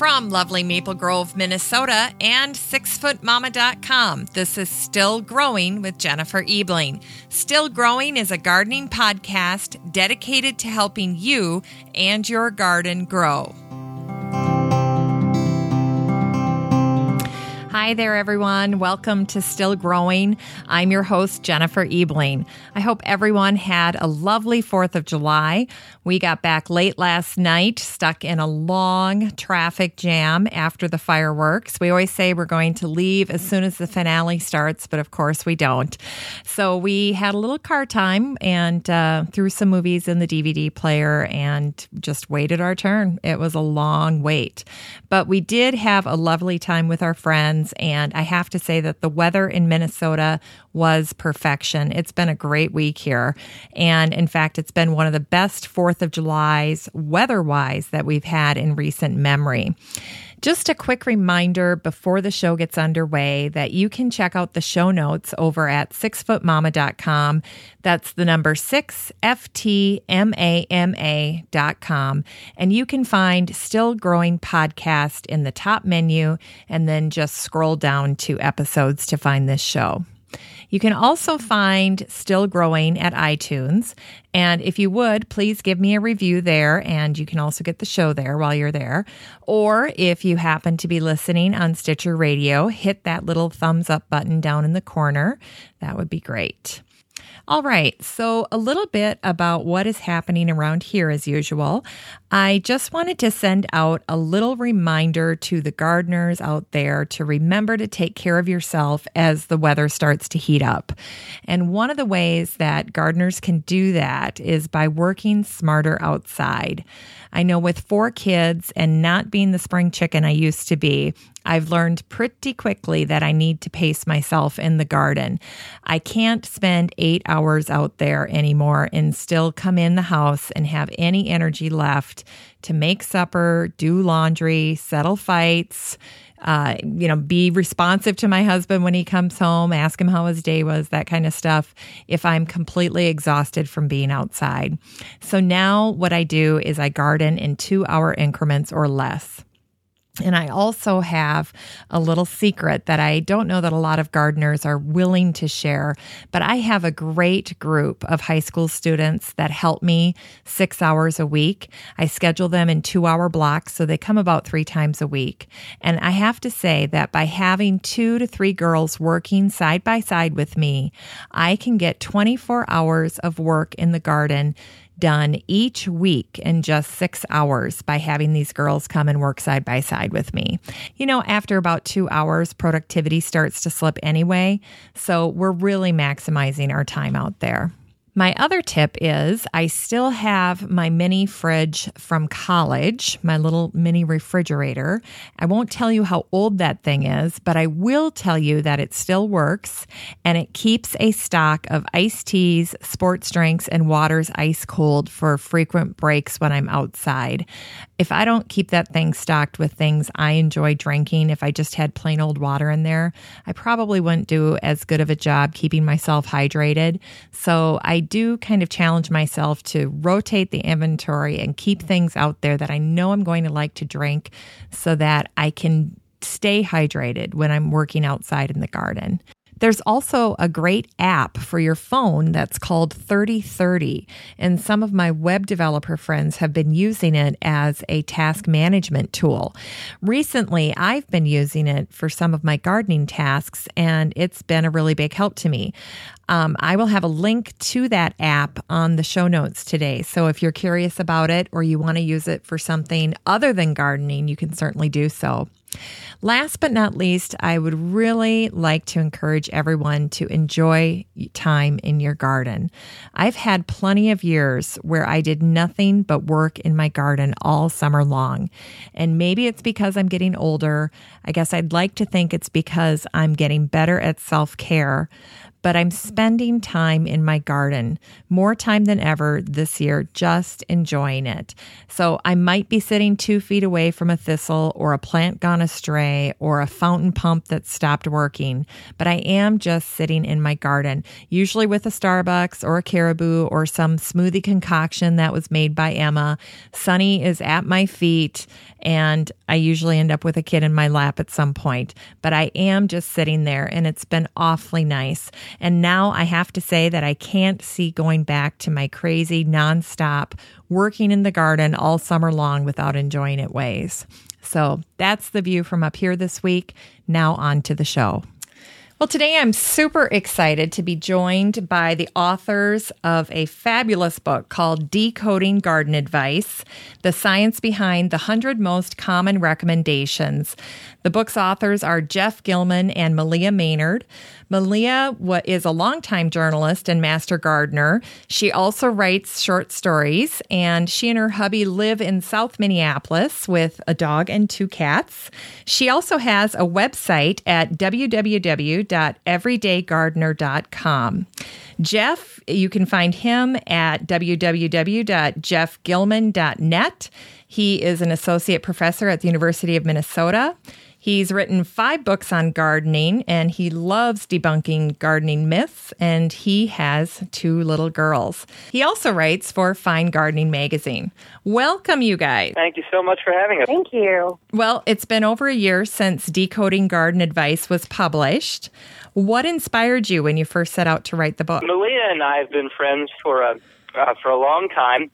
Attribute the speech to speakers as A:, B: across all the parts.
A: From lovely Maple Grove, Minnesota, and sixfootmama.com, this is Still Growing with Jennifer Ebling. Still Growing is a gardening podcast dedicated to helping you and your garden grow. Hi there, everyone. Welcome to Still Growing. I'm your host, Jennifer Ebling. I hope everyone had a lovely 4th of July. We got back late last night, stuck in a long traffic jam after the fireworks. We always say we're going to leave as soon as the finale starts, but of course we don't. So we had a little car time and uh, threw some movies in the DVD player and just waited our turn. It was a long wait, but we did have a lovely time with our friends And I have to say that the weather in Minnesota was perfection. It's been a great week here. And in fact, it's been one of the best 4th of July's weather wise that we've had in recent memory. Just a quick reminder before the show gets underway that you can check out the show notes over at sixfootmama.com. That's the number six, F T M A M A.com. And you can find Still Growing Podcast in the top menu and then just scroll down to episodes to find this show. You can also find Still Growing at iTunes. And if you would, please give me a review there. And you can also get the show there while you're there. Or if you happen to be listening on Stitcher Radio, hit that little thumbs up button down in the corner. That would be great. All right, so a little bit about what is happening around here as usual. I just wanted to send out a little reminder to the gardeners out there to remember to take care of yourself as the weather starts to heat up. And one of the ways that gardeners can do that is by working smarter outside. I know with four kids and not being the spring chicken I used to be, I've learned pretty quickly that I need to pace myself in the garden. I can't spend eight hours out there anymore and still come in the house and have any energy left to make supper, do laundry, settle fights, uh, you know, be responsive to my husband when he comes home, ask him how his day was, that kind of stuff, if I'm completely exhausted from being outside. So now what I do is I garden in two hour increments or less. And I also have a little secret that I don't know that a lot of gardeners are willing to share, but I have a great group of high school students that help me six hours a week. I schedule them in two hour blocks, so they come about three times a week. And I have to say that by having two to three girls working side by side with me, I can get 24 hours of work in the garden done each week in just six hours by having these girls come and work side by side with me. You know, after about two hours, productivity starts to slip anyway. So we're really maximizing our time out there. My other tip is I still have my mini fridge from college, my little mini refrigerator. I won't tell you how old that thing is, but I will tell you that it still works and it keeps a stock of iced teas, sports drinks, and waters ice cold for frequent breaks when I'm outside. If I don't keep that thing stocked with things I enjoy drinking, if I just had plain old water in there, I probably wouldn't do as good of a job keeping myself hydrated. So I do kind of challenge myself to rotate the inventory and keep things out there that I know I'm going to like to drink so that I can stay hydrated when I'm working outside in the garden. There's also a great app for your phone that's called 3030. And some of my web developer friends have been using it as a task management tool. Recently, I've been using it for some of my gardening tasks, and it's been a really big help to me. Um, I will have a link to that app on the show notes today. So if you're curious about it or you want to use it for something other than gardening, you can certainly do so. Last but not least, I would really like to encourage everyone to enjoy time in your garden. I've had plenty of years where I did nothing but work in my garden all summer long. And maybe it's because I'm getting older. I guess I'd like to think it's because I'm getting better at self care. But I'm spending time in my garden, more time than ever this year, just enjoying it. So I might be sitting two feet away from a thistle or a plant gone astray or a fountain pump that stopped working, but I am just sitting in my garden, usually with a Starbucks or a Caribou or some smoothie concoction that was made by Emma. Sunny is at my feet and I usually end up with a kid in my lap at some point, but I am just sitting there and it's been awfully nice. And now I have to say that I can't see going back to my crazy nonstop working in the garden all summer long without enjoying it ways. So that's the view from up here this week. Now on to the show. Well, today I'm super excited to be joined by the authors of a fabulous book called Decoding Garden Advice The Science Behind the 100 Most Common Recommendations. The book's authors are Jeff Gillman and Meleah Maynard. Meleah is a longtime journalist and master gardener. She also writes short stories, and she and her hubby live in South Minneapolis with a dog and two cats. She also has a website at www.everydaygardener.com. Jeff, you can find him at www.jeffgillman.net. He is an associate professor at the University of Minnesota. He's written five books on gardening and he loves debunking gardening myths, and he has two little girls. He also writes for Fine Gardening Magazine. Welcome, you guys.
B: Thank you so much for having us.
C: Thank you.
A: Well, it's been over a year since Decoding Garden Advice was published. What inspired you when you first set out to write the book?
B: Meleah and I have been friends for a uh, for a long time,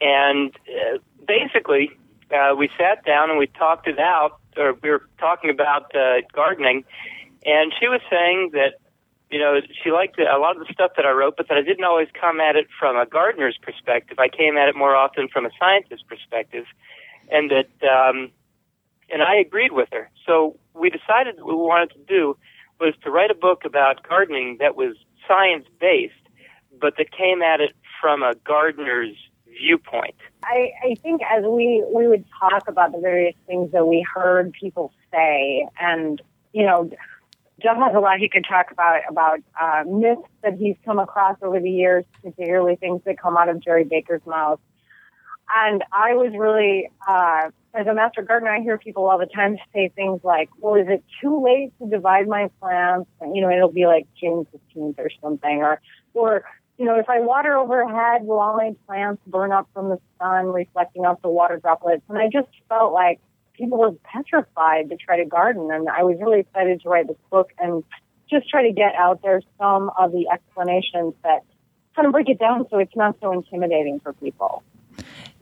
B: and uh, basically, uh, we sat down and we talked it out or we were talking about uh, gardening, and she was saying that you know she liked a lot of the stuff that I wrote, but that I didn't always come at it from a gardener's perspective. I came at it more often from a scientist's perspective, and that um, and I agreed with her. So we decided what we wanted to do was to write a book about gardening that was science based, but that came at it from a gardener's viewpoint.
C: I, I think as we we would talk about the various things that we heard people say, and you know, Jeff has a lot he could talk about about uh, myths that he's come across over the years, particularly things that come out of Jerry Baker's mouth. And I was really, uh, as a master gardener, I hear people all the time say things like, "Well, is it too late to divide my plants?" And, you know, it'll be like June fifteenth or something, or or you know, if I water overhead, will all my plants burn up from the sun, reflecting off the water droplets? And I just felt like people were petrified to try to garden. And I was really excited to write this book and just try to get out there some of the explanations that kind of break it down so it's not so intimidating for people.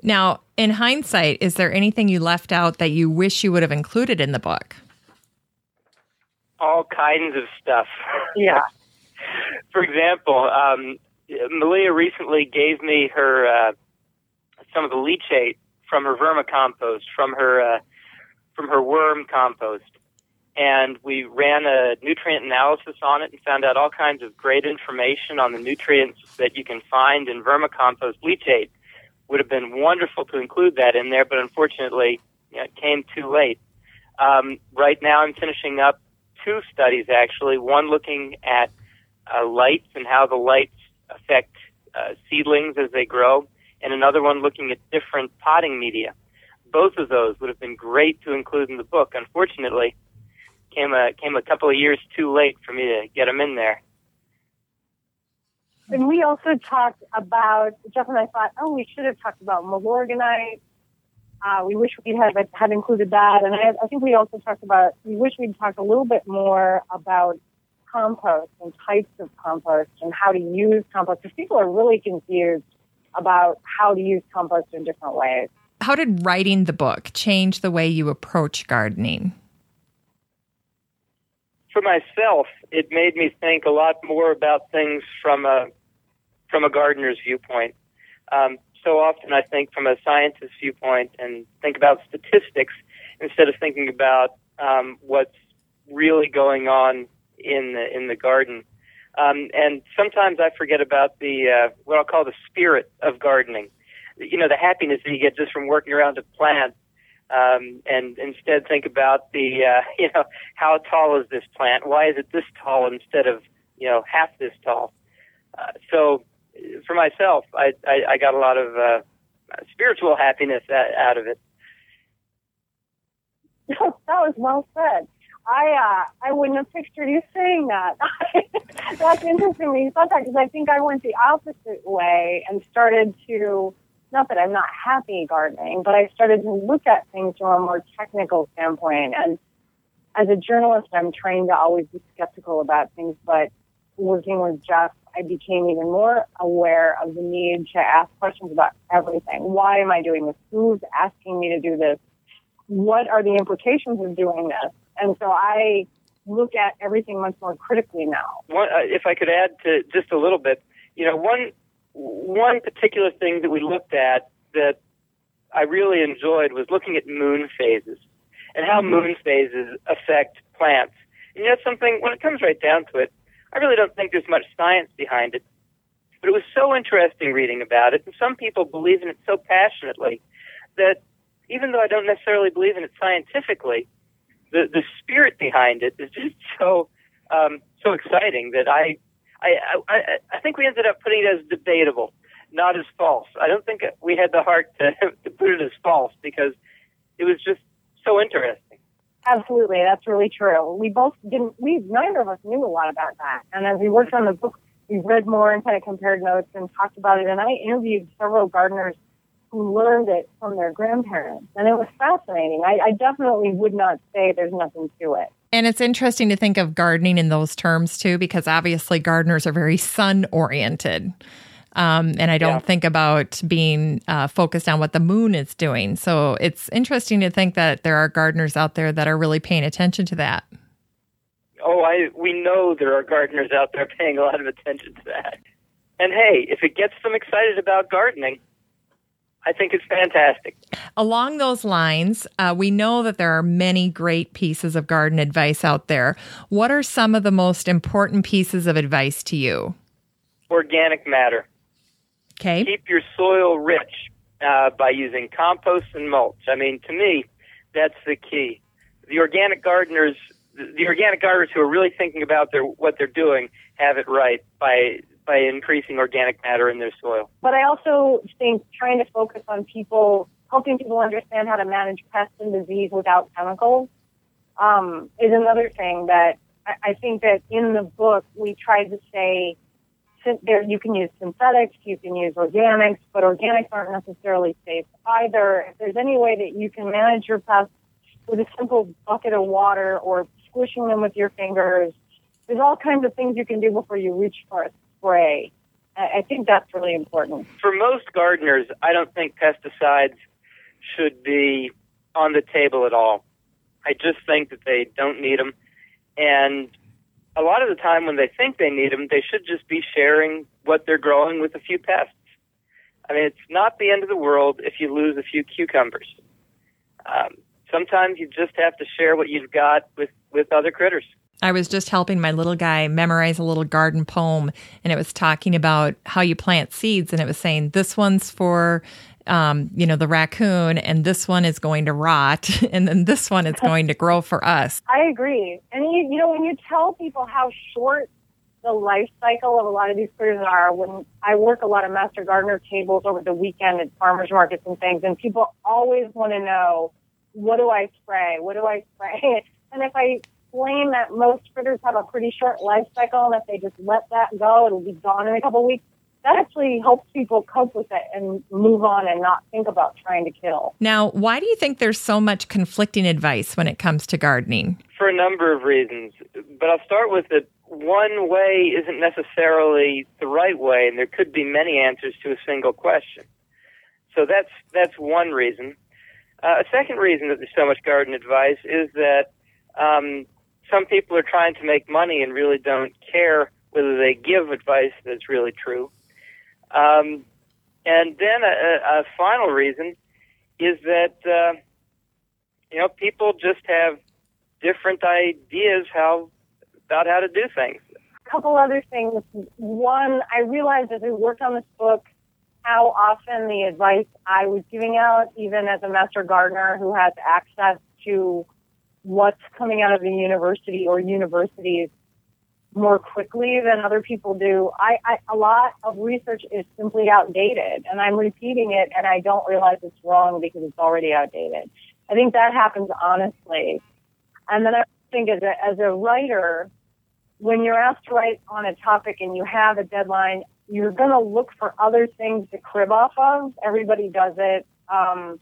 A: Now, in hindsight, is there anything you left out that you wish you would have included in the book?
B: All kinds of stuff.
C: Yeah.
B: For example, um, Meleah recently gave me her uh, some of the leachate from her vermicompost, from her uh, from her worm compost, and we ran a nutrient analysis on it and found out all kinds of great information on the nutrients that you can find in vermicompost leachate. Would have been wonderful to include that in there, but unfortunately, you know, it came too late. Um, right now, I'm finishing up two studies actually. One looking at uh, lights and how the lights affect uh, seedlings as they grow, and another one looking at different potting media. Both of those would have been great to include in the book. Unfortunately, came a came a couple of years too late for me to get them in there.
C: And we also talked about Jeff and I thought, oh, we should have talked about Milorganite. Uh, we wish we had had included that, and I, I think we also talked about. We wish we'd talked a little bit more about compost and types of compost and how to use compost because people are really confused about how to use compost in different ways.
A: How did writing the book change the way you approach gardening?
B: For myself, it made me think a lot more about things from a from a gardener's viewpoint. Um, so often, I think from a scientist's viewpoint and think about statistics instead of thinking about um, what's really going on in the in the garden. Um, and sometimes I forget about the uh, what I'll call the spirit of gardening. You know, the happiness that you get just from working around a plant, um, and instead think about the uh, you know how tall is this plant? Why is it this tall instead of you know, half this tall. Uh, so for myself, I, I, I got a lot of uh, spiritual happiness out of it.
C: that was well said. I uh, I wouldn't have pictured you saying that. That's interesting when you thought that because I think I went the opposite way and started to not that I'm not happy gardening, but I started to look at things from a more technical standpoint. And as a journalist, I'm trained to always be skeptical about things. But working with Jeff, I became even more aware of the need to ask questions about everything. Why am I doing this? Who's asking me to do this? What are the implications of doing this? And so I look at everything much more critically now.
B: One, uh, if I could add to just a little bit, you know, one one particular thing that we looked at that I really enjoyed was looking at moon phases and how mm-hmm. moon phases affect plants. And you know something, when it comes right down to it, I really don't think there's much science behind it. But it was so interesting reading about it, and some people believe in it so passionately that even though I don't necessarily believe in it scientifically, the the spirit behind it is just so um, so exciting that I I, I I think we ended up putting it as debatable, not as false. I don't think we had the heart to to put it as false because it was just so interesting.
C: Absolutely, that's really true. We both didn't. We neither of us knew a lot about that, and as we worked on the book, we read more and kind of compared notes and talked about it. And I interviewed several gardeners who learned it from their grandparents, and it was fascinating. I, I definitely would not say there's nothing to it.
A: And it's interesting to think of gardening in those terms too, because obviously gardeners are very sun oriented. Um, and I don't yeah. think about being uh, focused on what the moon is doing. So it's interesting to think that there are gardeners out there that are really paying attention to that.
B: Oh, I we know there are gardeners out there paying a lot of attention to that. And hey, if it gets them excited about gardening, I think it's fantastic.
A: Along those lines, uh, we know that there are many great pieces of garden advice out there. What are some of the most important pieces of advice to you?
B: Organic matter.
A: Okay.
B: Keep your soil rich uh, by using compost and mulch. I mean, to me, that's the key. The organic gardeners, the organic gardeners who are really thinking about their what they're doing, have it right by by increasing organic matter in their soil.
C: But I also think trying to focus on people, helping people understand how to manage pests and disease without chemicals um, is another thing that I, I think that in the book we tried to say there you can use synthetics, you can use organics, but organics aren't necessarily safe either. If there's any way that you can manage your pests with a simple bucket of water or squishing them with your fingers, there's all kinds of things you can do before you reach for a spray. I think that's really important.
B: For most gardeners, I don't think pesticides should be on the table at all. I just think that they don't need them. And a lot of the time when they think they need them, they should just be sharing what they're growing with a few pests. I mean, it's not the end of the world if you lose a few cucumbers. Um, sometimes you just have to share what you've got with, with other critters.
A: I was just helping my little guy memorize a little garden poem, and it was talking about how you plant seeds, and it was saying this one's for, um, you know, the raccoon, and this one is going to rot, and then this one is going to grow for us.
C: I agree, and you, you know, when you tell people how short the life cycle of a lot of these critters are, when I work a lot of master gardener tables over the weekend at farmers markets and things, and people always want to know, what do I spray? What do I spray? And if I explain that most critters have a pretty short life cycle, and if they just let that go, it'll be gone in a couple weeks. That actually helps people cope with it and move on and not think about trying to kill.
A: Now, why do you think there's so much conflicting advice when it comes to gardening?
B: For a number of reasons. But I'll start with that one way isn't necessarily the right way, and there could be many answers to a single question. So that's that's one reason. Uh, a second reason that there's so much garden advice is that um, some people are trying to make money and really don't care whether they give advice that's really true. Um, and then a, a final reason is that uh, you know people just have different ideas how about how to do things.
C: A couple other things. One, I realized as we worked on this book how often the advice I was giving out, even as a master gardener who has access to what's coming out of the university or universities more quickly than other people do. I, I a lot of research is simply outdated, and I'm repeating it, and I don't realize it's wrong because it's already outdated. I think that happens honestly, and then I think as a as a writer, when you're asked to write on a topic and you have a deadline, you're going to look for other things to crib off of. Everybody does it. Um,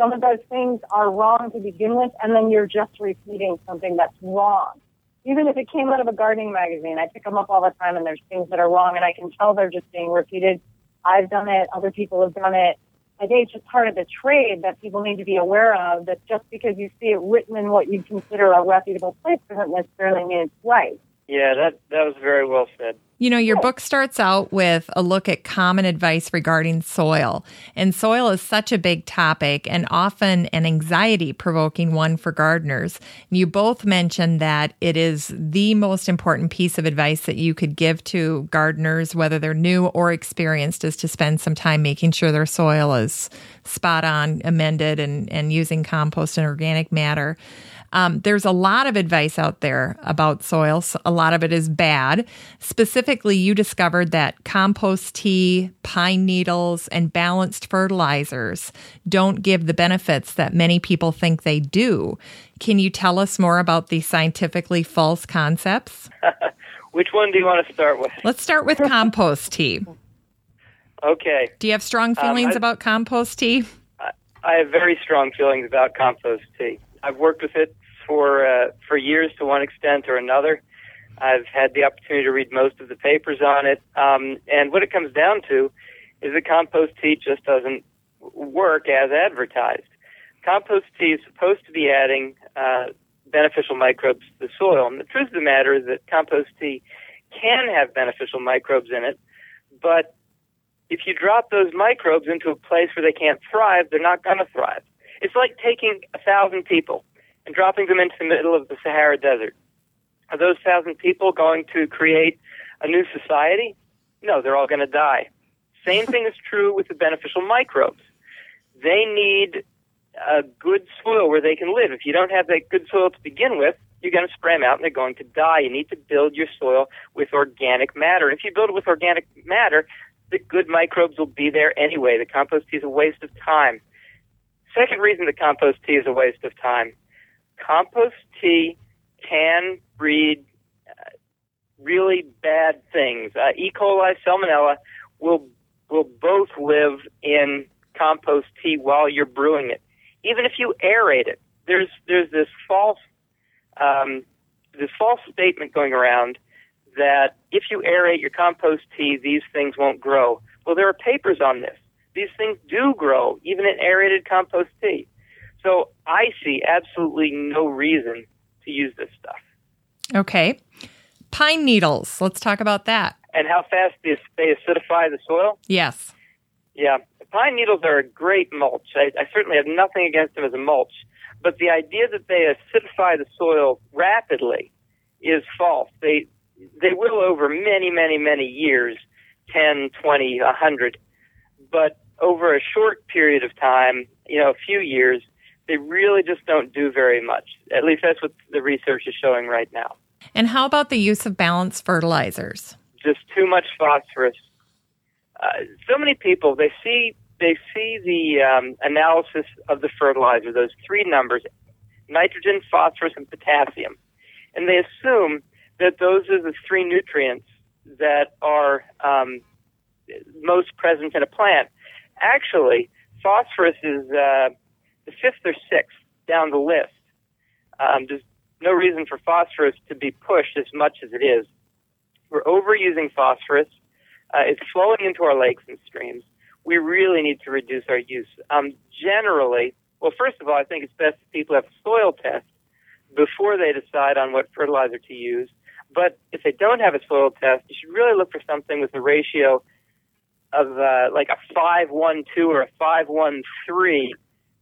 C: some of those things are wrong to begin with, and then you're just repeating something that's wrong. Even if it came out of a gardening magazine, I pick them up all the time, and there's things that are wrong, and I can tell they're just being repeated. I've done it. Other people have done it. I think it's just part of the trade that people need to be aware of. That just because you see it written in what you consider a reputable place doesn't necessarily mean it's right.
B: Yeah, that that was very well said.
A: You know, your book starts out with a look at common advice regarding soil. And soil is such a big topic and often an anxiety provoking one for gardeners. You both mentioned that it is the most important piece of advice that you could give to gardeners, whether they're new or experienced, is to spend some time making sure their soil is spot on, amended, and, and using compost and organic matter. Um, there's a lot of advice out there about soils. A lot of it is bad. Specifically, you discovered that compost tea, pine needles, and balanced fertilizers don't give the benefits that many people think they do. Can you tell us more about these scientifically false concepts?
B: Which one do you want to start with?
A: Let's start with compost tea.
B: Okay.
A: Do you have strong um, feelings um, I, about compost tea?
B: I have very strong feelings about compost tea. I've worked with it for uh, for years to one extent or another. I've had the opportunity to read most of the papers on it, um, and what it comes down to is that compost tea just doesn't work as advertised. Compost tea is supposed to be adding uh, beneficial microbes to the soil, and the truth of the matter is that compost tea can have beneficial microbes in it, but if you drop those microbes into a place where they can't thrive, they're not going to thrive. It's like taking a thousand people and dropping them into the middle of the Sahara Desert. Are those thousand people going to create a new society? No, they're all going to die. Same thing is true with the beneficial microbes. They need a good soil where they can live. If you don't have that good soil to begin with, you're going to spray them out and they're going to die. You need to build your soil with organic matter. If you build it with organic matter, the good microbes will be there anyway. The compost is a waste of time. Second reason the compost tea is a waste of time compost tea can breed uh, really bad things. Uh, e. coli, salmonella will will both live in compost tea while you're brewing it. Even if you aerate it, there's there's this false um, this false statement going around that if you aerate your compost tea, these things won't grow. Well, there are papers on this. These things do grow, even in aerated compost tea. So I see absolutely no reason to use this stuff.
A: Okay. Pine needles. Let's talk about that.
B: And how fast they acidify the soil?
A: Yes.
B: Yeah. Pine needles are a great mulch. I, I certainly have nothing against them as a mulch. But the idea that they acidify the soil rapidly is false. They they will over many, many, many years, 10, 20, 100. But over a short period of time, you know, a few years, they really just don't do very much. At least that's what the research is showing right now.
A: And how about the use of balanced fertilizers?
B: Just too much phosphorus. Uh, so many people they see they see the um, analysis of the fertilizer, those three numbers, nitrogen, phosphorus, and potassium, and they assume that those are the three nutrients that are um, most present in a plant. Actually, phosphorus is uh, the fifth or sixth down the list. Um, there's no reason for phosphorus to be pushed as much as it is. We're overusing phosphorus. Uh, it's flowing into our lakes and streams. We really need to reduce our use. Um, generally, well, first of all, I think it's best if people have a soil test before they decide on what fertilizer to use. But if they don't have a soil test, you should really look for something with a ratio of uh, like a 512 or a 513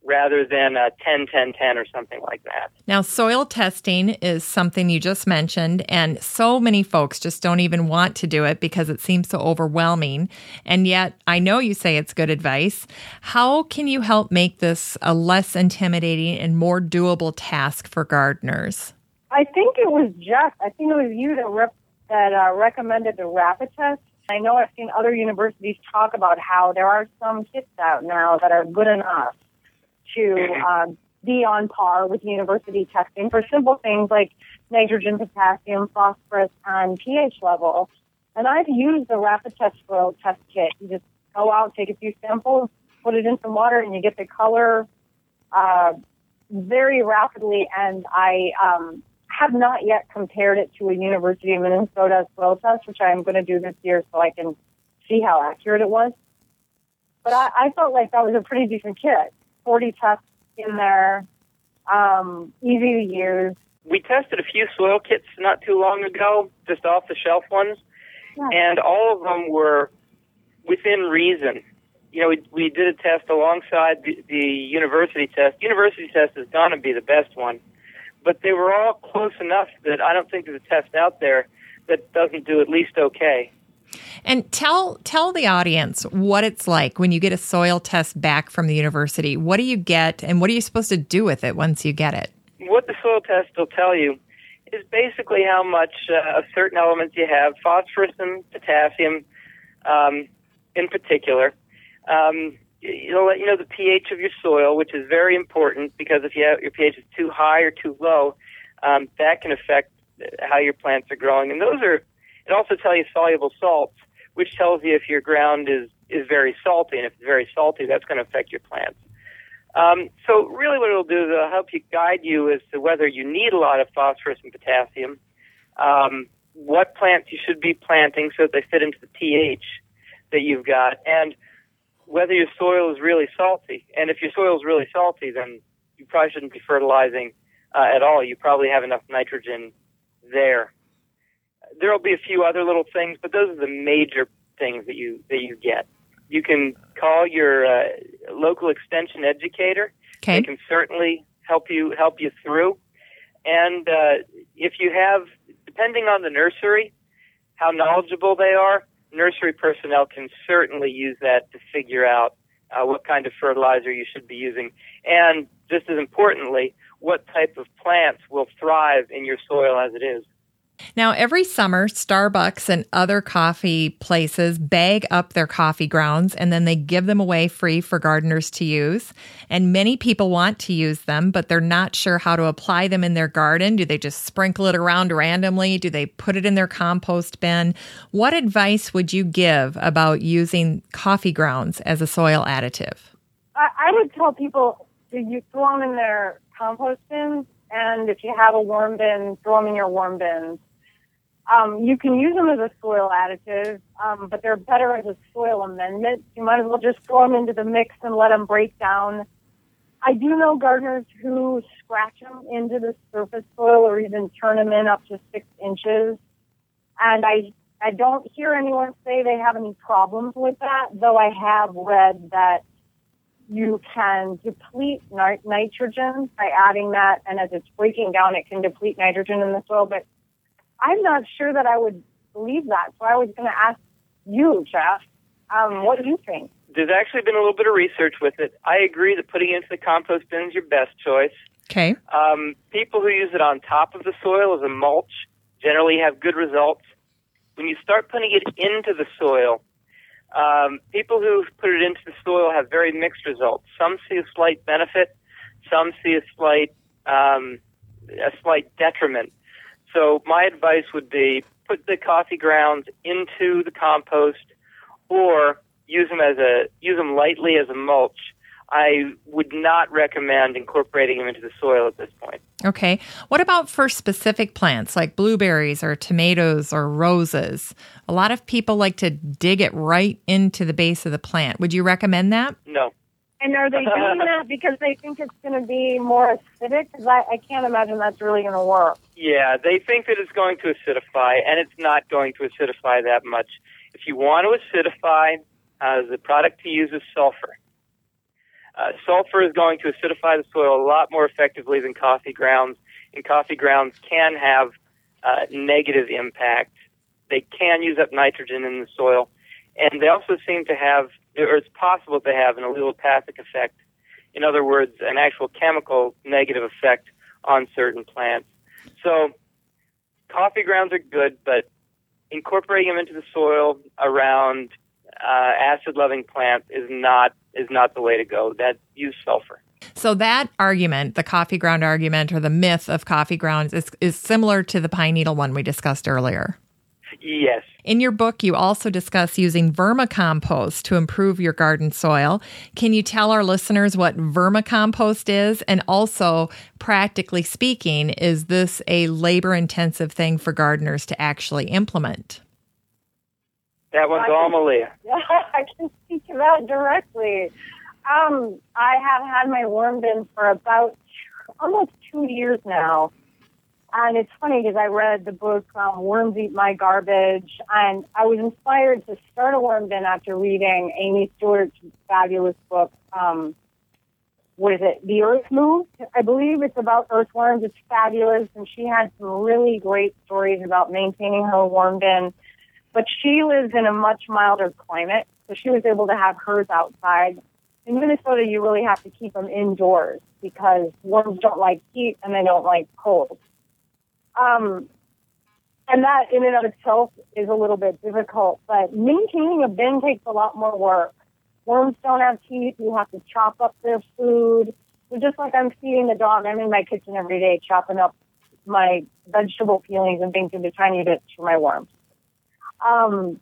B: rather than a 10 10 10 or something like that.
A: Now, soil testing is something you just mentioned, and so many folks just don't even want to do it because it seems so overwhelming. And yet, I know you say it's good advice. How can you help make this a less intimidating and more doable task for gardeners?
C: I think it was Jeff. I think it was you that rep- that uh, recommended the rapid test. I know I've seen other universities talk about how there are some kits out now that are good enough to uh, be on par with university testing for simple things like nitrogen, potassium, phosphorus, and pH level. And I've used the rapid test soil test kit. You just go out, take a few samples, put it in some water, and you get the color uh, very rapidly. And I um, have not yet compared it to a University of Minnesota soil test, which I am going to do this year so I can see how accurate it was. But I, I felt like that was a pretty decent kit. 40 tests in there, um, easy to use.
B: We tested a few soil kits not too long ago, just off the shelf ones, yeah. and all of them were within reason. You know, we, we did a test alongside the, the university test. University test is going to be the best one, but they were all close enough that I don't think there's a test out there that doesn't do at least okay.
A: And tell tell the audience what it's like when you get a soil test back from the university. What do you get, and what are you supposed to do with it once you get it?
B: What the soil test will tell you is basically how much uh, of certain elements you have, phosphorus and potassium, um, in particular. Um, it'll let you know the pH of your soil, which is very important because if you have, your pH is too high or too low, um, that can affect how your plants are growing. And those are it also tells you soluble salts, which tells you if your ground is, is very salty. And if it's very salty, that's going to affect your plants. Um, so really what it'll do is it'll help you guide you as to whether you need a lot of phosphorus and potassium, um, what plants you should be planting so that they fit into the pH that you've got, and whether your soil is really salty. And if your soil is really salty, then you probably shouldn't be fertilizing uh, at all. You probably have enough nitrogen there there will be a few other little things, but those are the major things that you that you get. You can call your uh, local extension educator.
A: Okay.
B: They can certainly help you help you through. And uh, if you have, depending on the nursery, how knowledgeable they are, nursery personnel can certainly use that to figure out uh, what kind of fertilizer you should be using, and just as importantly, what type of plants will thrive in your soil as it is.
A: Now, every summer, Starbucks and other coffee places bag up their coffee grounds and then they give them away free for gardeners to use. And many people want to use them, but they're not sure how to apply them in their garden. Do they just sprinkle it around randomly? Do they put it in their compost bin? What advice would you give about using coffee grounds as a soil additive?
C: I, would tell people to you throw them in their compost bins, and if you have a warm bin, throw them in your warm bins um, you can use them as a soil additive, um, but they're better as a soil amendment. You might as well just throw them into the mix and let them break down. I do know gardeners who scratch them into the surface soil or even turn them in up to six inches. And I, I don't hear anyone say they have any problems with that, though I have read that you can deplete nit- nitrogen by adding that, and as it's breaking down, it can deplete nitrogen in the soil. But I'm not sure that I would believe that. So I was going to ask you, Jeff, um, what do you think?
B: There's actually been a little bit of research with it. I agree that putting it into the compost bin is your best choice.
A: Okay.
B: Um, people who use it on top of the soil as a mulch generally have good results. When you start putting it into the soil, um, people who put it into the soil have very mixed results. Some see a slight benefit, some see a slight um, a slight detriment. So my advice would be put the coffee grounds into the compost or use them as a use them lightly as a mulch. I would not recommend incorporating them into the soil at this point.
A: Okay. What about for specific plants like blueberries or tomatoes or roses? A lot of people like to dig it right into the base of the plant. Would you recommend that?
B: No.
C: And are they doing that because they think it's going to be more acidic? Because I, I can't imagine that's really going to work.
B: Yeah, they think that it's going to acidify, and it's not going to acidify that much. If you want to acidify, uh, the product to use is sulfur. Uh, sulfur is going to acidify the soil a lot more effectively than coffee grounds, and coffee grounds can have uh, negative impact. They can use up nitrogen in the soil, and they also seem to have or it's possible to have an allelopathic effect. In other words, an actual chemical negative effect on certain plants. So, coffee grounds are good, but incorporating them into the soil around uh, acid-loving plants is not is not the way to go. That use sulfur.
A: So that argument, the coffee ground argument or the myth of coffee grounds is, is similar to the pine needle one we discussed earlier.
B: Yes.
A: In your book, you also discuss using vermicompost to improve your garden soil. Can you tell our listeners what vermicompost is? And also, practically speaking, is this a labor intensive thing for gardeners to actually implement?
B: That one's all Meleah.
C: I can speak to that directly. Um, I have had my worm bin for about almost two years now. And it's funny because I read the book um, Worms Eat My Garbage, and I was inspired to start a worm bin after reading Amy Stewart's fabulous book. Um, what is it? The Earth Moved, I believe it's about earthworms. It's fabulous, and she had some really great stories about maintaining her worm bin. But she lives in a much milder climate, so she was able to have hers outside in Minnesota, you really have to keep them indoors because worms don't like heat and they don't like cold. Um, and that in and of itself is a little bit difficult, but maintaining a bin takes a lot more work. Worms don't have teeth. You have to chop up their food. So just like I'm feeding the dog, I'm in my kitchen every day chopping up my vegetable peelings and things into tiny bits for my worms. Um,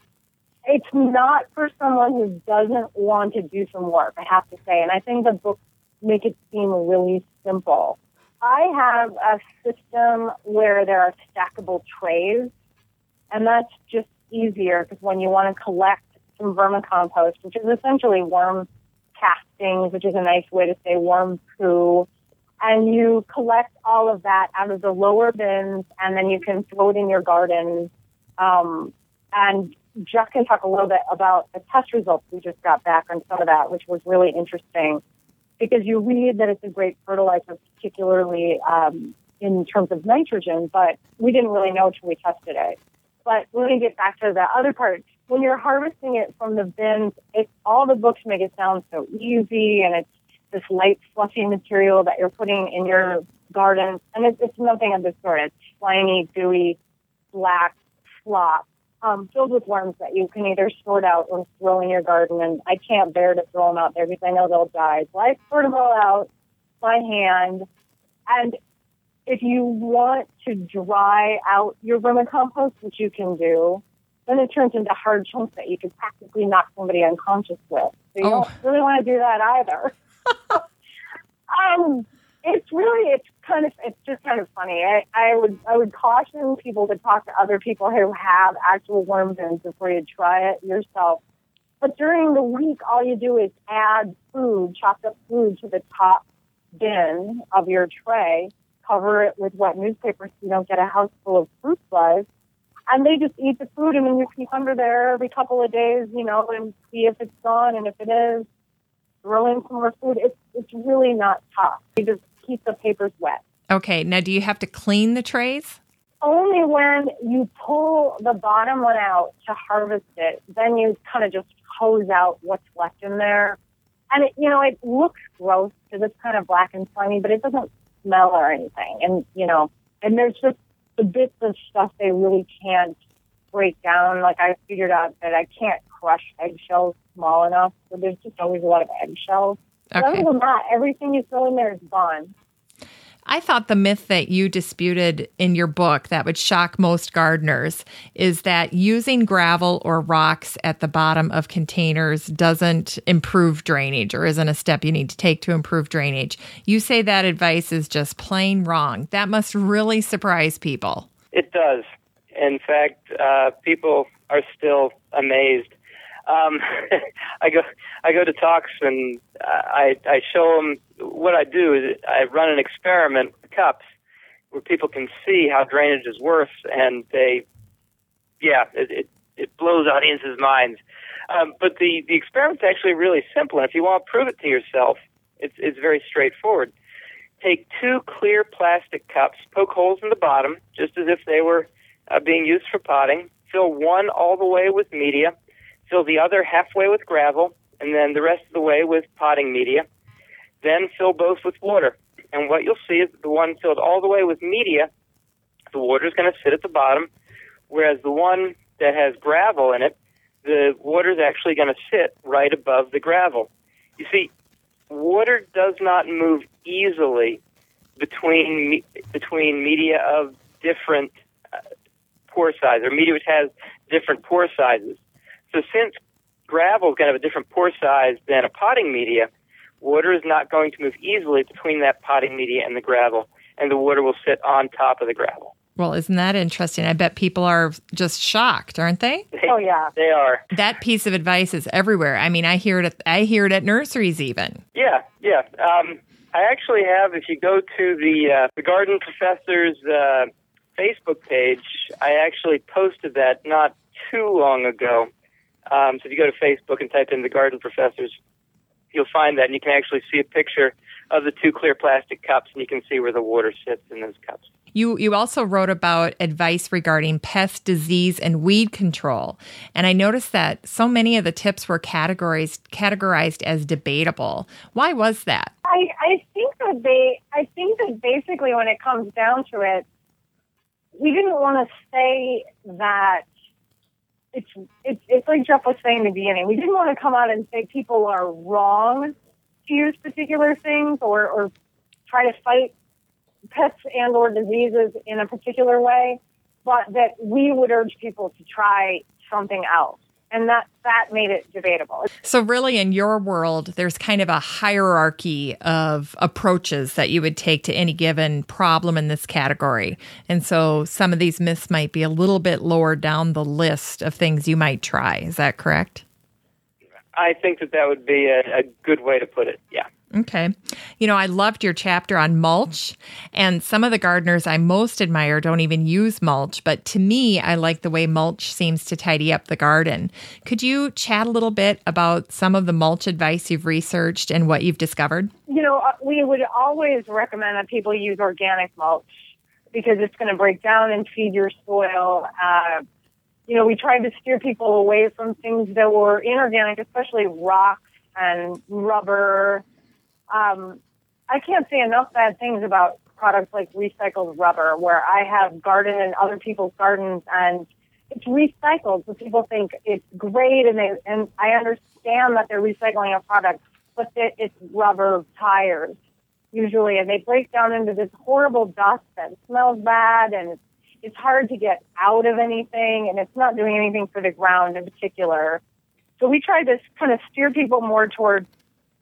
C: it's not for someone who doesn't want to do some work, I have to say. And I think the books make it seem really simple. I have a system where there are stackable trays, and that's just easier because when you want to collect some vermicompost, which is essentially worm castings, which is a nice way to say worm poo, and you collect all of that out of the lower bins, and then you can throw it in your garden. Um, and Jeff can talk a little bit about the test results we just got back on some of that, which was really interesting because you read that it's a great fertilizer, particularly um, in terms of nitrogen, but we didn't really know until we tested it. But me get back to the other part. When you're harvesting it from the bins, it's all the books make it sound so easy, and it's this light, fluffy material that you're putting in your garden, and it's, it's nothing of the sort. It's slimy, gooey, black slop um, filled with worms that you can either sort out or throw in your garden. And I can't bear to throw them out there because I know they'll die. So I sort them all out by hand. And if you want to dry out your vermicompost, which you can do, then it turns into hard chunks that you could practically knock somebody unconscious with. So you oh. don't really want to do that either. um, it's really it's kind of it's just kind of funny. I, I would I would caution people to talk to other people who have actual worm bins before you try it yourself. But during the week, all you do is add food, chopped up food, to the top bin of your tray. Cover it with wet newspaper so you don't get a house full of fruit flies. And they just eat the food, and then you keep under there every couple of days, you know, and see if it's gone. And if it is, throw in some more food. It's it's really not tough. You just keep the papers wet.
A: Okay. Now, do you have to clean the trays?
C: Only when you pull the bottom one out to harvest it, then you kind of just hose out what's left in there. And it, you know, it looks gross because it's kind of black and slimy, but it doesn't smell or anything. And, you know, and there's just the bits of stuff they really can't break down. Like I figured out that I can't crush eggshells small enough. So there's just always a lot of eggshells. Okay. Other than that, everything you throw in there is gone.
A: I thought the myth that you disputed in your book that would shock most gardeners is that using gravel or rocks at the bottom of containers doesn't improve drainage or isn't a step you need to take to improve drainage. You say that advice is just plain wrong. That must really surprise people.
B: It does. In fact, uh, people are still amazed um, I go I go to talks and I I show them what I do is I run an experiment with cups where people can see how drainage is worse and they yeah it it, it blows audiences' minds. Um, but the the experiment's actually really simple, and if you want to prove it to yourself, it's it's very straightforward. Take two clear plastic cups, poke holes in the bottom, just as if they were uh, being used for potting. Fill one all the way with media fill the other halfway with gravel, and then the rest of the way with potting media. Then fill both with water. And what you'll see is the one filled all the way with media, the water is going to sit at the bottom, whereas the one that has gravel in it, the water is actually going to sit right above the gravel. You see, water does not move easily between between media of different uh, pore size or media which has different pore sizes. So since gravel is going to have a different pore size than a potting media, water is not going to move easily between that potting media and the gravel, and the water will sit on top of the gravel.
A: Well, isn't that interesting? I bet people are just shocked, aren't they?
C: Oh yeah,
B: they are.
A: That piece of advice is everywhere. I mean, I hear it. At, I hear it at nurseries, even.
B: Yeah, yeah. Um, I actually have. If you go to the uh, the Garden Professors uh, Facebook page, I actually posted that not too long ago. Um, so if you go to Facebook and type in the Garden Professors, you'll find that, and you can actually see a picture of the two clear plastic cups, and you can see where the water sits in those cups.
A: You you also wrote about advice regarding pest disease and weed control. And I noticed that so many of the tips were categorized categorized as debatable. Why was that?
C: I, I think that they I think that basically when it comes down to it, we didn't want to say that it's it's it's like Jeff was saying in the beginning. We didn't want to come out and say people are wrong to use particular things or, or try to fight pests and or diseases in a particular way, but that we would urge people to try something else. And that, that made it debatable.
A: So, really, in your world, there's kind of a hierarchy of approaches that you would take to any given problem in this category. And so, some of these myths might be a little bit lower down the list of things you might try. Is that correct?
B: I think that that would be a, a good way to put it. Yeah.
A: Okay. You know, I loved your chapter on mulch, and some of the gardeners I most admire don't even use mulch, but to me, I like the way mulch seems to tidy up the garden. Could you chat a little bit about some of the mulch advice you've researched and what you've discovered?
C: You know, uh, we would always recommend that people use organic mulch because it's going to break down and feed your soil. Uh, you know, we tried to steer people away from things that were inorganic, especially rocks and rubber um, I can't say enough bad things about products like recycled rubber, where I have garden in other people's gardens and it's recycled. So people think it's great, and they and I understand that they're recycling a product, but it, it's rubber tires usually, and they break down into this horrible dust that smells bad, and it's, it's hard to get out of anything, and it's not doing anything for the ground in particular. So we try to kind of steer people more towards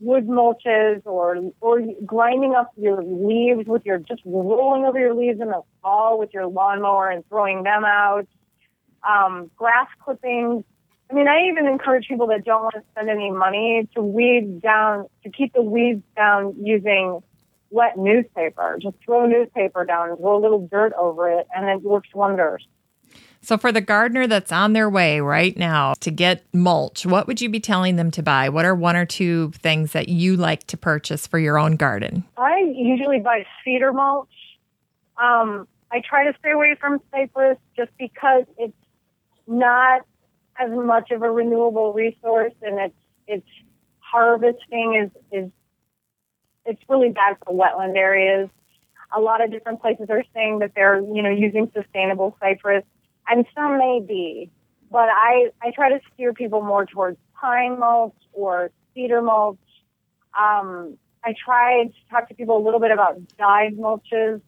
C: wood mulches or or grinding up your leaves with your just rolling over your leaves in the fall with your lawnmower and throwing them out. Um, grass clippings. I mean, I even encourage people that don't want to spend any money to weed down to keep the weeds down using wet newspaper. Just throw newspaper down and throw a little dirt over it, and it works wonders.
A: So, for the gardener that's on their way right now to get mulch, what would you be telling them to buy? What are one or two things that you like to purchase for your own garden?
C: I usually buy cedar mulch. Um, I try to stay away from cypress just because it's not as much of a renewable resource, and it's it's harvesting is is it's really bad for wetland areas. A lot of different places are saying that they're you know using sustainable cypress and some may be, but I, I try to steer people more towards pine mulch or cedar mulch. Um, I try to talk to people a little bit about dyed mulches.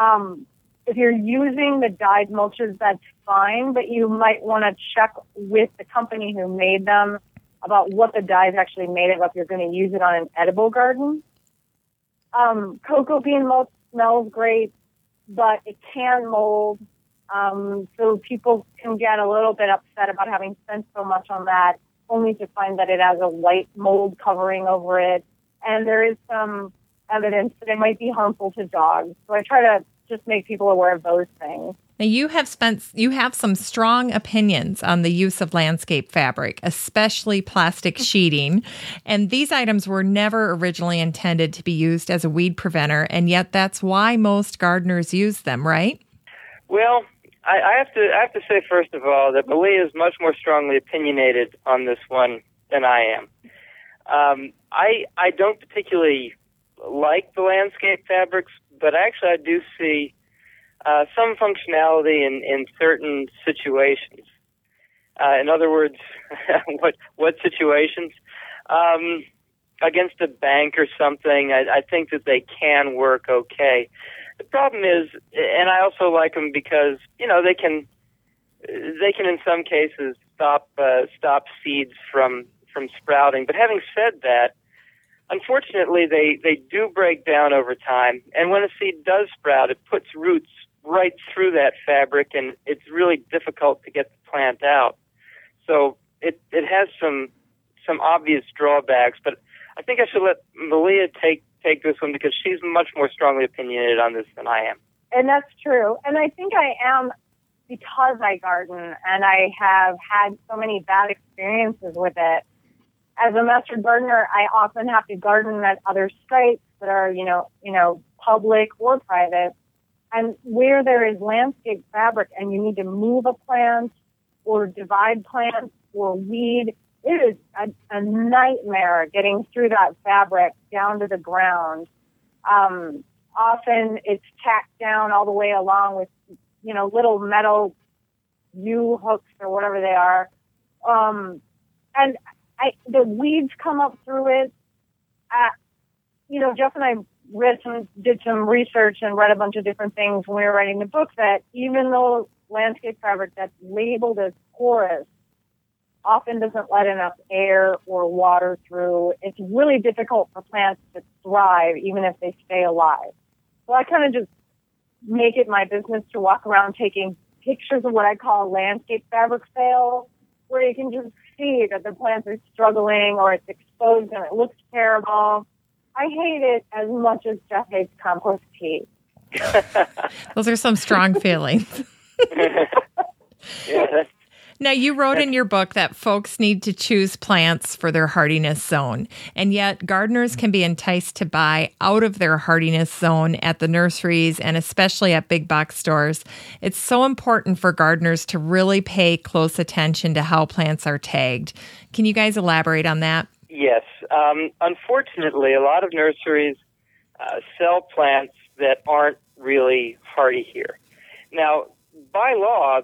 C: Um, if you're using the dyed mulches, that's fine, but you might want to check with the company who made them about what the dye is actually made of if you're going to use it on an edible garden. Um, cocoa bean mulch smells great, but it can mold. Um, so people can get a little bit upset about having spent so much on that, only to find that it has a white mold covering over it. And there is some evidence that it might be harmful to dogs. So I try to just make people aware of those things.
A: Now you have spent you have some strong opinions on the use of landscape fabric, especially plastic sheeting, and these items were never originally intended to be used as a weed preventer, and yet that's why most gardeners use them, right?
B: Well, I, I have to I have to say first of all that Meleah is much more strongly opinionated on this one than I am. Um, I I don't particularly like the landscape fabrics, but actually I do see uh, some functionality in in certain situations. Uh, in other words, what what situations? Um, against a bank or something, I, I think that they can work okay. The problem is, and I also like them because you know they can they can in some cases stop uh, stop seeds from from sprouting. But having said that, unfortunately, they they do break down over time. And when a seed does sprout, it puts roots right through that fabric, and it's really difficult to get the plant out. So it it has some some obvious drawbacks, but I think I should let Meleah take take this one because she's much more strongly opinionated on this than I am.
C: And that's true. And I think I am because I garden and I have had so many bad experiences with it. As a master gardener, I often have to garden at other sites that are, you know, you know, public or private. And where there is landscape fabric and you need to move a plant or divide plants or weed, it is a, a nightmare getting through that fabric down to the ground. Um, often it's tacked down all the way along with, you know, little metal U hooks or whatever they are. Um, and I, the weeds come up through it. Uh, you know, Jeff and I read some, did some research and read a bunch of different things when we were writing the book that even though landscape fabric that's labeled as porous often doesn't let enough air or water through. It's really difficult for plants to thrive even if they stay alive. So I kind of just make it my business to walk around taking pictures of what I call landscape fabric fail, where you can just see that the plants are struggling or it's exposed and it looks terrible. I hate it as much as Jeff hates compost tea.
A: Those are some strong feelings.
B: yeah,
A: now, you wrote in your book that folks need to choose plants for their hardiness zone, and yet gardeners can be enticed to buy out of their hardiness zone at the nurseries and especially at big box stores. It's so important for gardeners to really pay close attention to how plants are tagged. Can you guys elaborate on that?
B: Yes. Um, unfortunately, a lot of nurseries uh, sell plants that aren't really hardy here. Now, by law,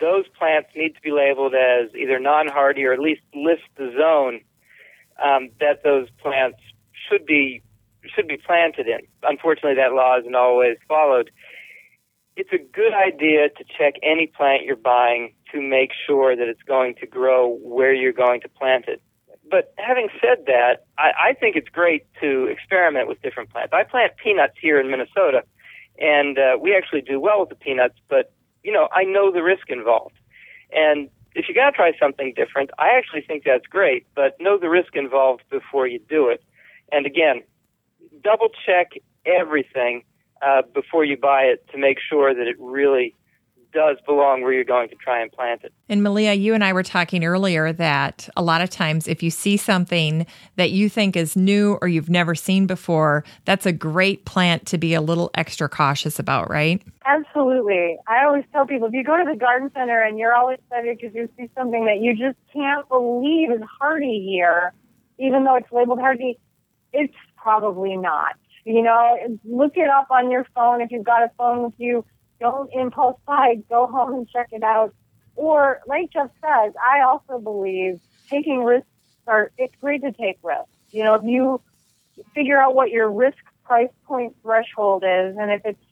B: those plants need to be labeled as either non-hardy or at least list the zone um, that those plants should be should be planted in. Unfortunately, that law isn't always followed. It's a good idea to check any plant you're buying to make sure that it's going to grow where you're going to plant it. But having said that, I, I think it's great to experiment with different plants. I plant peanuts here in Minnesota, and uh, we actually do well with the peanuts, but you know, I know the risk involved. And if you got to try something different, I actually think that's great, but know the risk involved before you do it. And again, double check everything uh, before you buy it to make sure that it really does belong where you're going to try and plant it.
A: And Meleah, you and I were talking earlier that a lot of times if you see something that you think is new or you've never seen before, that's a great plant to be a little extra cautious about, right?
C: Absolutely. I always tell people if you go to the garden center and you're all excited because you see something that you just can't believe is hardy here, even though it's labeled hardy, it's probably not. You know, look it up on your phone if you've got a phone with you don't impulse buy. Go home and check it out. Or, like Jeff says, I also believe taking risks are, it's great to take risks. You know, if you figure out what your risk price point threshold is, and if it's,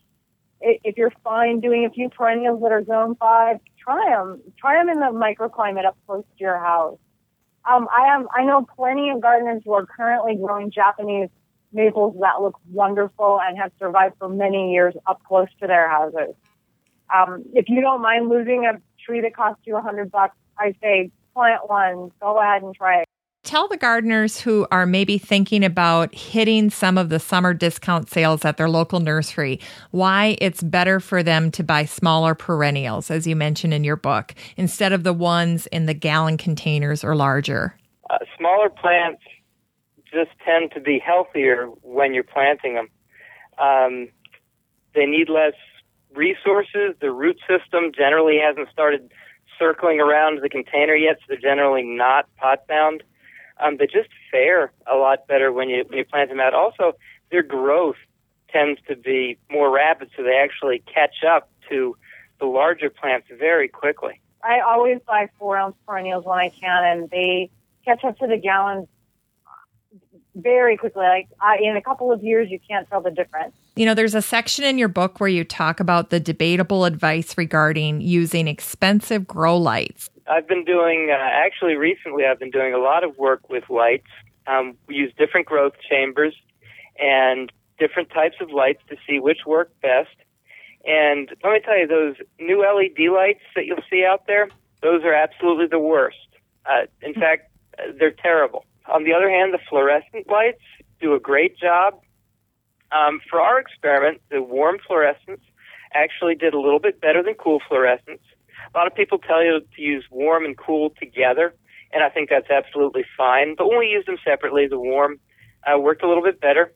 C: if you're fine doing a few perennials that are zone five, try them. Try them in the microclimate up close to your house. Um, I am, I know plenty of gardeners who are currently growing Japanese maples that look wonderful and have survived for many years up close to their houses. Um, if you don't mind losing a tree that costs you a hundred bucks, I say plant one. Go ahead and try it.
A: Tell the gardeners who are maybe thinking about hitting some of the summer discount sales at their local nursery why it's better for them to buy smaller perennials, as you mentioned in your book, instead of the ones in the gallon containers or larger.
B: Uh, smaller plants just tend to be healthier when you're planting them. Um, they need less resources. The root system generally hasn't started circling around the container yet, so they're generally not pot bound. Um, they just fare a lot better when you when you plant them out. Also, their growth tends to be more rapid, so they actually catch up to the larger plants very quickly.
C: I always buy four ounce perennials when I can, and they catch up to the gallons very quickly. Like I, in a couple of years, you can't tell the difference.
A: You know, there's a section in your book where you talk about the debatable advice regarding using expensive grow lights.
B: I've been doing, uh, actually recently, I've been doing a lot of work with lights. Um, we use different growth chambers and different types of lights to see which work best. And let me tell you, those new LED lights that you'll see out there, those are absolutely the worst. Uh, in fact, they're terrible. On the other hand, the fluorescent lights do a great job. Um, for our experiment, the warm fluorescence actually did a little bit better than cool fluorescence. A lot of people tell you to use warm and cool together, and I think that's absolutely fine. But when we use them separately, the warm uh, worked a little bit better.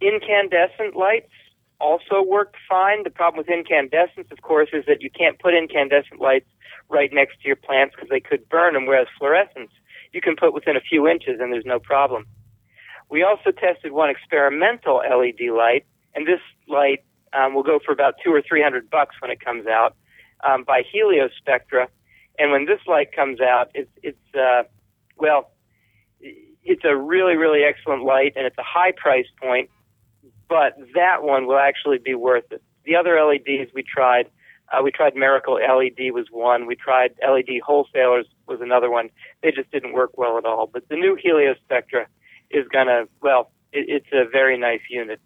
B: Incandescent lights also worked fine. The problem with incandescents, of course, is that you can't put incandescent lights right next to your plants because they could burn them, whereas fluorescents you can put within a few inches and there's no problem. We also tested one experimental LED light, and this light um, will go for about two or three hundred bucks when it comes out um, by Heliospectra. And when this light comes out, it's it's uh, well, it's a really really excellent light, and it's a high price point. But that one will actually be worth it. The other LEDs we tried uh, we tried Miracle LED was one. We tried LED Wholesalers was another one. They just didn't work well at all. But the new Heliospectra is gonna well, it, it's a very nice unit.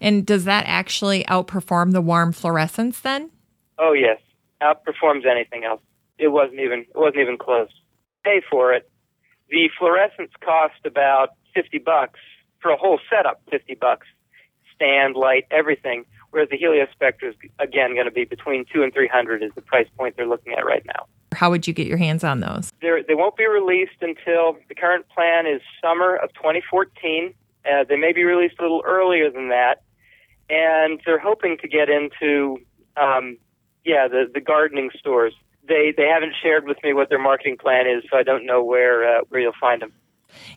A: And does that actually outperform the warm fluorescence then?
B: Oh yes, outperforms anything else. It wasn't even it wasn't even close. Pay for it. The fluorescence cost about fifty bucks for a whole setup. Fifty bucks, stand, light, everything whereas the Heliospectra is again going to be between two and three hundred is the price point they're looking at right now.
A: How would you get your hands on those?
B: They're, they will not be released until the current plan is summer of 2014. Uh, they may be released a little earlier than that, and they're hoping to get into um, yeah the the gardening stores. They they haven't shared with me what their marketing plan is, so I don't know where uh, where you'll find them.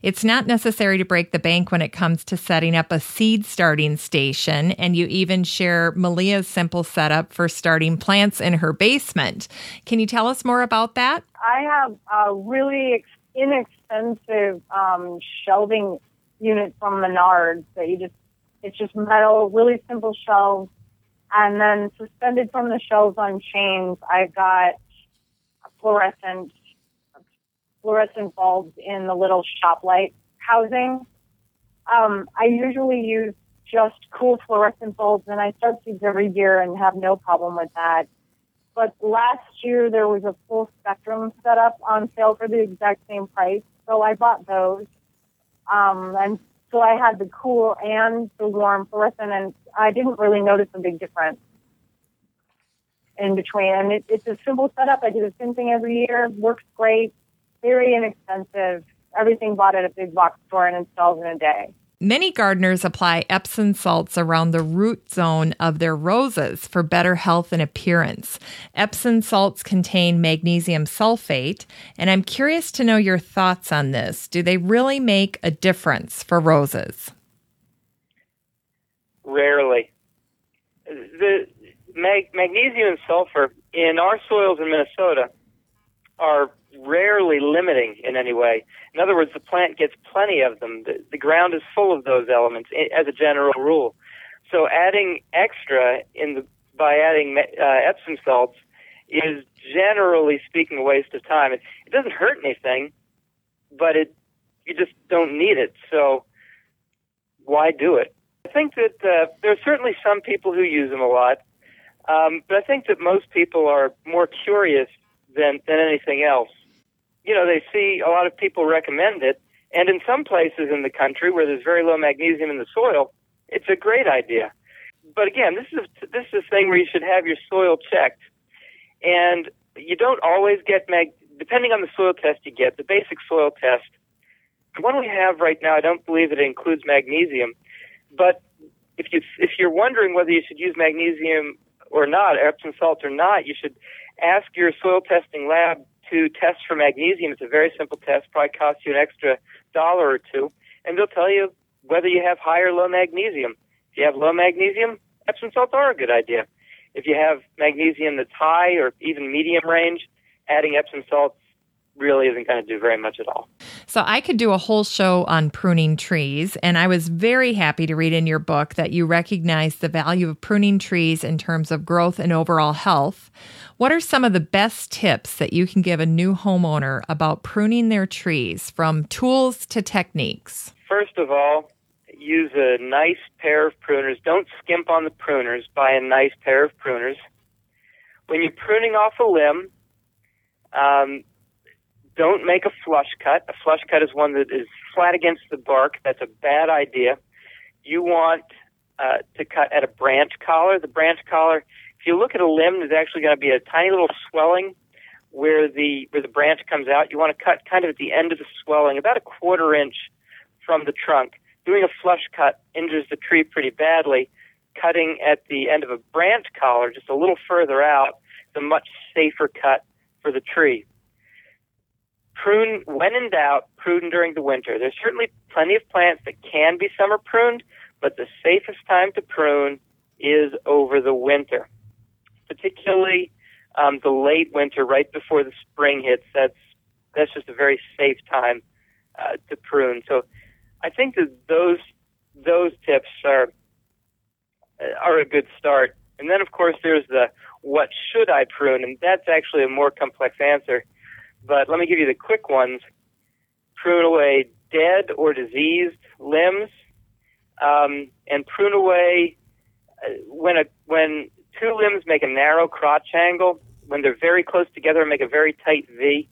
A: It's not necessary to break the bank when it comes to setting up a seed starting station, and you even share Meleah's simple setup for starting plants in her basement. Can you tell us more about that?
C: I have a really inexpensive um, shelving unit from Menards that you just, it's just metal, really simple shelves. And then suspended from the shelves on chains, I've got a fluorescent fluorescent bulbs in the little shop light housing. Um, I usually use just cool fluorescent bulbs, and I start seeds every year and have no problem with that. But last year there was a full spectrum setup on sale for the exact same price, so I bought those. Um, and so I had the cool and the warm fluorescent, and I didn't really notice a big difference in between. And it, it's a simple setup. I do the same thing every year. Works great very inexpensive. Everything bought at a big box store and installed in a day.
A: Many gardeners apply Epsom salts around the root zone of their roses for better health and appearance. Epsom salts contain magnesium sulfate, and I'm curious to know your thoughts on this. Do they really make a difference for roses?
B: Rarely. The mag- magnesium and sulfur in our soils in Minnesota are rarely limiting in any way. In other words, the plant gets plenty of them. The, the ground is full of those elements as a general rule. So adding extra in the by adding uh, Epsom salts is generally speaking a waste of time. It, it doesn't hurt anything, but it you just don't need it. So why do it? I think that uh, there are certainly some people who use them a lot, um, but I think that most people are more curious than than anything else you know, they see a lot of people recommend it. And in some places in the country where there's very low magnesium in the soil, it's a great idea. But again, this is this is a thing where you should have your soil checked, and you don't always get mag. Depending on the soil test you get, the basic soil test. The one we have right now, I don't believe it includes magnesium. But if you if you're wondering whether you should use magnesium or not, Epsom salts or not, you should ask your soil testing lab to test for magnesium. It's a very simple test, probably costs you an extra dollar or two, and they'll tell you whether you have high or low magnesium. If you have low magnesium, Epsom salts are a good idea. If you have magnesium that's high or even medium range, adding Epsom salts really isn't going to do very much at all.
A: So I could do a whole show on pruning trees, and I was very happy to read in your book that you recognize the value of pruning trees in terms of growth and overall health. What are some of the best tips that you can give a new homeowner about pruning their trees from tools to techniques?
B: First of all, use a nice pair of pruners. Don't skimp on the pruners. Buy a nice pair of pruners. When you're pruning off a limb, um, don't make a flush cut. A flush cut is one that is flat against the bark. That's a bad idea. You want uh, to cut at a branch collar. The branch collar, if you look at a limb, there's actually going to be a tiny little swelling where the where the branch comes out. You want to cut kind of at the end of the swelling, about a quarter inch from the trunk. Doing a flush cut injures the tree pretty badly. Cutting at the end of a branch collar, just a little further out, is a much safer cut for the tree. Prune, when in doubt, prune during the winter. There's certainly plenty of plants that can be summer pruned, but the safest time to prune is over the winter, particularly um, the late winter, right before the spring hits. That's that's just a very safe time uh, to prune. So, I think that those those tips are are a good start. And then, of course, there's the what should I prune, and that's actually a more complex answer. But let me give you the quick ones. Prune away dead or diseased limbs, um, and prune away uh, when a when two limbs make a narrow crotch angle. When they're very close together and make a very tight V,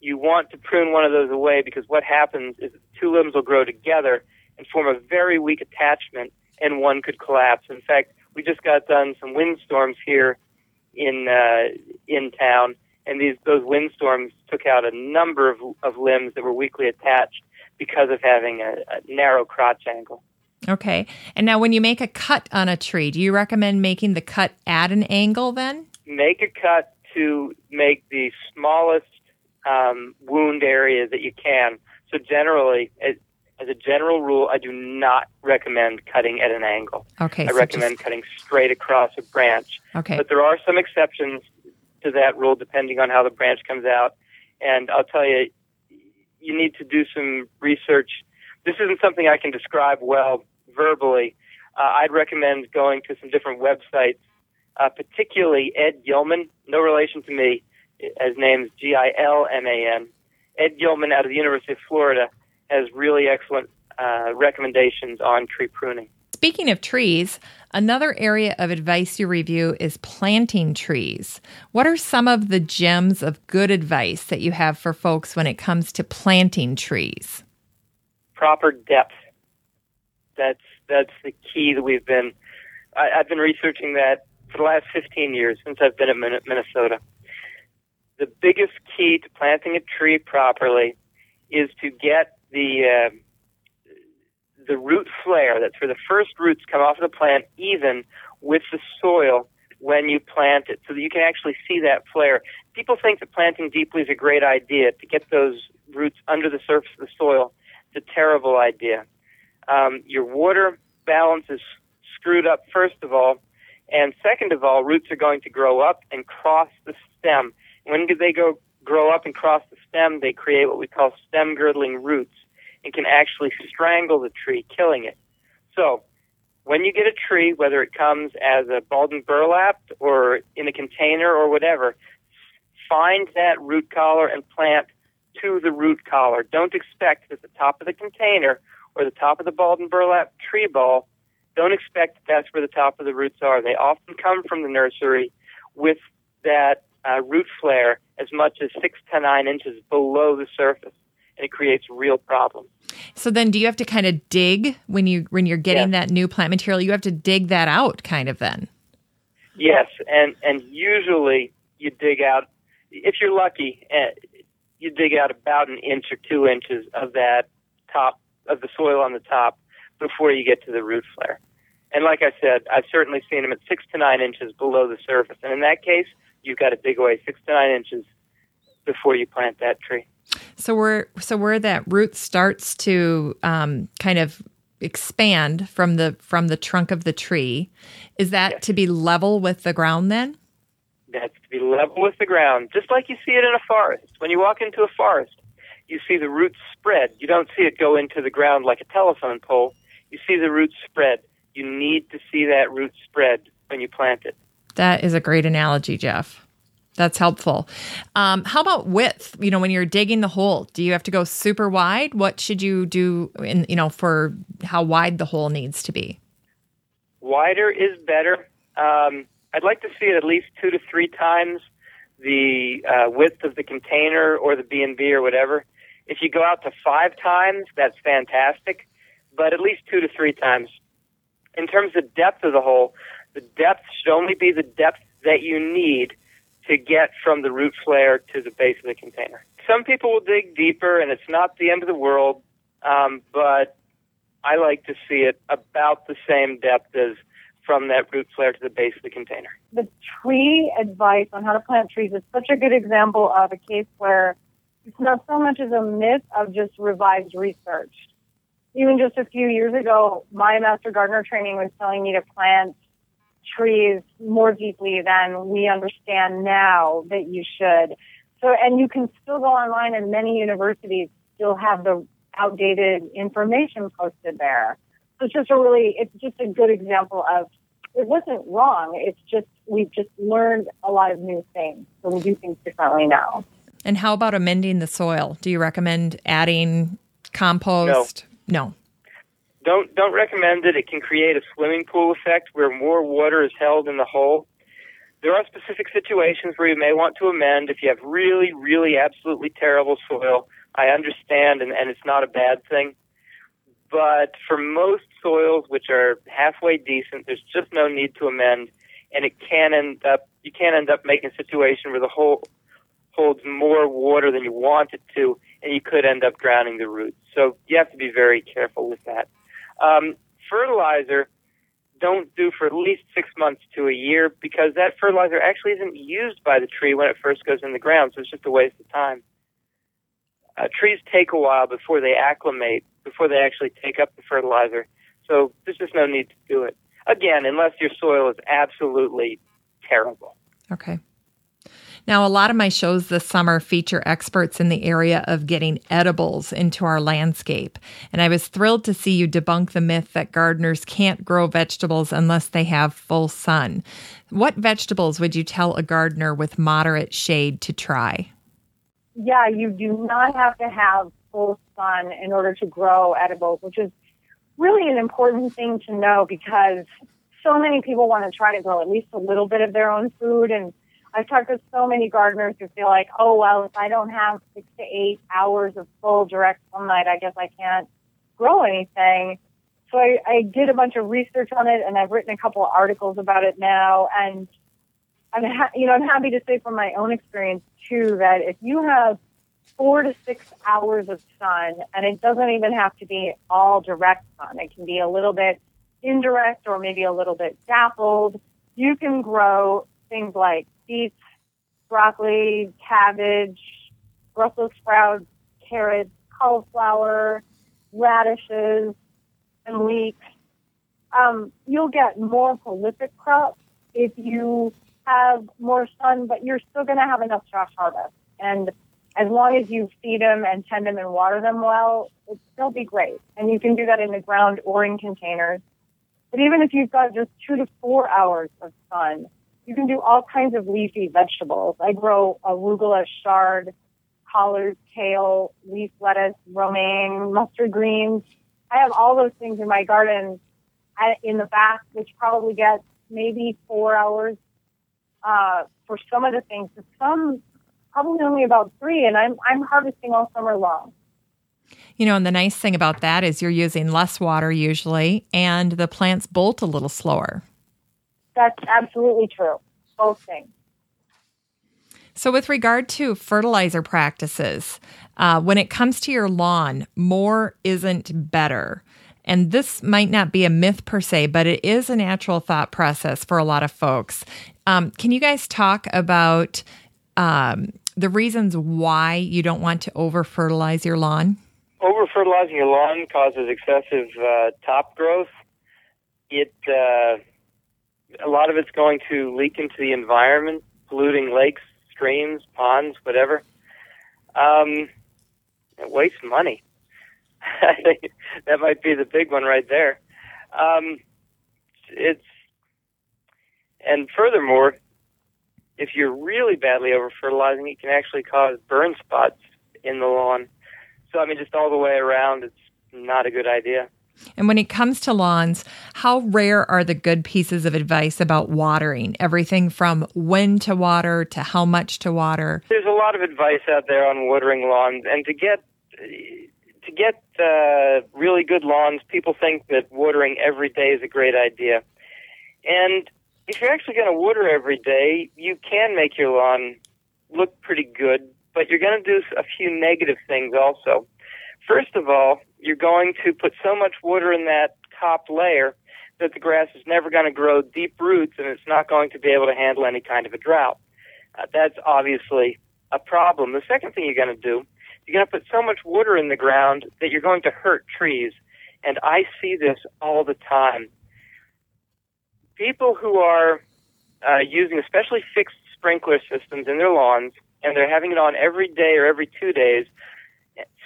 B: you want to prune one of those away because what happens is two limbs will grow together and form a very weak attachment, and one could collapse. In fact, we just got done some windstorms here in uh, in town, and these those windstorms took out a number of, of limbs that were weakly attached because of having a, a narrow crotch angle.
A: Okay. And now, when you make a cut on a tree, do you recommend making the cut at an angle then?
B: Make a cut to make the smallest um, wound area that you can. So, generally, as, as a general rule, I do not recommend cutting at an angle.
A: Okay.
B: I
A: so
B: recommend
A: just-
B: cutting straight across a branch.
A: okay.
B: But there are some exceptions to that rule depending on how the branch comes out. And I'll tell you, you need to do some research. This isn't something I can describe well verbally. Uh, I'd recommend going to some different websites, uh, particularly Ed Gilman, no relation to me. His name's G I L M A N. Ed Gilman out of the University of Florida has really excellent uh, recommendations on tree pruning.
A: Speaking of trees, another area of advice you review is planting trees. What are some of the gems of good advice that you have for folks when it comes to planting trees?
B: proper depth. That's that's the key that we've been. I, I've been researching that for the last 15 years since I've been in Minnesota. The biggest key to planting a tree properly is to get the uh, the root flare. That's where the first roots come off of the plant, even with the soil when you plant it, so that you can actually see that flare. People think that planting deeply is a great idea to get those roots under the surface of the soil. It's a terrible idea. Um, your water balance is screwed up, first of all, and second of all, roots are going to grow up and cross the stem. When do they go grow up and cross the stem? They create what we call stem girdling roots and can actually strangle the tree, killing it. So, when you get a tree, whether it comes as a balled burlap or in a container or whatever, find that root collar and plant to the root collar. Don't expect that the top of the container or the top of the balled and burlap tree ball, don't expect that that's where the top of the roots are. They often come from the nursery with that uh, root flare as much as six to nine inches below the surface, and it creates real problems.
A: So then do you have to kind of dig when you when you're getting
B: Yeah.
A: that new plant material, you have to dig that out kind of then.
B: Yes, and and usually you dig out if you're lucky, uh, you dig out about an inch or two inches of that top of the soil on the top before you get to the root flare. And like I said, I've certainly seen them at six to nine inches below the surface. And in that case, you've got to dig away six to nine inches before you plant that tree.
A: So where so where that root starts to um, kind of expand from the from the trunk of the tree, is that
B: Yes.
A: to be level with the ground then?
B: That's to be level with the ground, just like you see it in a forest. When you walk into a forest, you see the roots spread. You don't see it go into the ground like a telephone pole. You see the roots spread. You need to see that root spread when you plant it.
A: That is a great analogy, Jeff. That's helpful. Um, how about width? You know, when you're digging the hole, do you have to go super wide? What should you do in, you know, for how wide the hole needs to be?
B: Wider is better. Um, I'd like to see it at least two to three times the uh, width of the container or the B and B or whatever. If you go out to five times, that's fantastic, but at least two to three times. In terms of depth of the hole, the depth should only be the depth that you need to get from the root flare to the base of the container. Some people will dig deeper, and it's not the end of the world, um, but I like to see it about the same depth as from that root flare to the base of the container.
C: The tree advice on how to plant trees is such a good example of a case where it's not so much as a myth of just revised research. Even just a few years ago, my master gardener training was telling me to plant trees more deeply than we understand now that you should. So, and you can still go online and many universities still have the outdated information posted there. So it's just a really, it's just a good example of it wasn't wrong. It's just, we've just learned a lot of new things. So we do things differently now.
A: And how about amending the soil? Do you recommend adding compost?
B: No. no. Don't don't recommend it. It can create a swimming pool effect where more water is held in the hole. There are specific situations where you may want to amend if you have really, really absolutely terrible soil. I understand and, and it's not a bad thing. But for most soils which are halfway decent, there's just no need to amend and it can end up you can end up making a situation where the hole holds more water than you want it to, and you could end up drowning the roots. So you have to be very careful with that. Um, fertilizer, don't do for at least six months to a year because that fertilizer actually isn't used by the tree when it first goes in the ground, so it's just a waste of time. Uh, trees take a while before they acclimate, before they actually take up the fertilizer, so there's just no need to do it. Again, unless your soil is absolutely terrible.
A: Okay. Now, a lot of my shows this summer feature experts in the area of getting edibles into our landscape. And I was thrilled to see you debunk the myth that gardeners can't grow vegetables unless they have full sun. What vegetables would you tell a gardener with moderate shade to try?
C: Yeah, you do not have to have full sun in order to grow edibles, which is really an important thing to know because so many people want to try to grow at least a little bit of their own food and I've talked to so many gardeners who feel like, oh, well, if I don't have six to eight hours of full direct sunlight, I guess I can't grow anything. So I, I did a bunch of research on it and I've written a couple of articles about it now. And I'm, ha- you know, I'm happy to say from my own experience too that if you have four to six hours of sun, and it doesn't even have to be all direct sun, it can be a little bit indirect or maybe a little bit dappled, you can grow things like beets, broccoli, cabbage, Brussels sprouts, carrots, cauliflower, radishes, and leeks. Um, you'll get more prolific crops if you have more sun, but you're still going to have enough to harvest. And as long as you feed them and tend them and water them well, it'll still be great. And you can do that in the ground or in containers. But even if you've got just two to four hours of sun, you can do all kinds of leafy vegetables. I grow arugula, chard, collards, kale, leaf lettuce, romaine, mustard greens. I have all those things in my garden in the back, which probably gets maybe four hours uh, for some of the things. Some probably only about three, and I'm I'm harvesting all summer long.
A: You know, and the nice thing about that is you're using less water usually, and the plants bolt a little slower.
C: That's absolutely true. Both things.
A: So, with regard to fertilizer practices, uh, when it comes to your lawn, more isn't better. And this might not be a myth per se, but it is a natural thought process for a lot of folks. Um, can you guys talk about um, the reasons why you don't want to over fertilize your lawn?
B: Over fertilizing your lawn causes excessive uh, top growth. It uh, a lot of it's going to leak into the environment, polluting lakes, streams, ponds, whatever. Um, it wastes money. I think that might be the big one right there. Um, it's and furthermore, if you're really badly over fertilizing, it can actually cause burn spots in the lawn. So I mean, just all the way around, it's not a good idea.
A: And when it comes to lawns, how rare are the good pieces of advice about watering? Everything from when to water to how much to water.
B: There's a lot of advice out there on watering lawns, and to get to get uh, really good lawns, people think that watering every day is a great idea. And if you're actually going to water every day, you can make your lawn look pretty good, but you're going to do a few negative things also. First of all, you're going to put so much water in that top layer that the grass is never going to grow deep roots and it's not going to be able to handle any kind of a drought. Uh, that's obviously a problem. The second thing you're going to do, you're going to put so much water in the ground that you're going to hurt trees. And I see this all the time. People who are uh, using especially fixed sprinkler systems in their lawns, and they're having it on every day or every two days,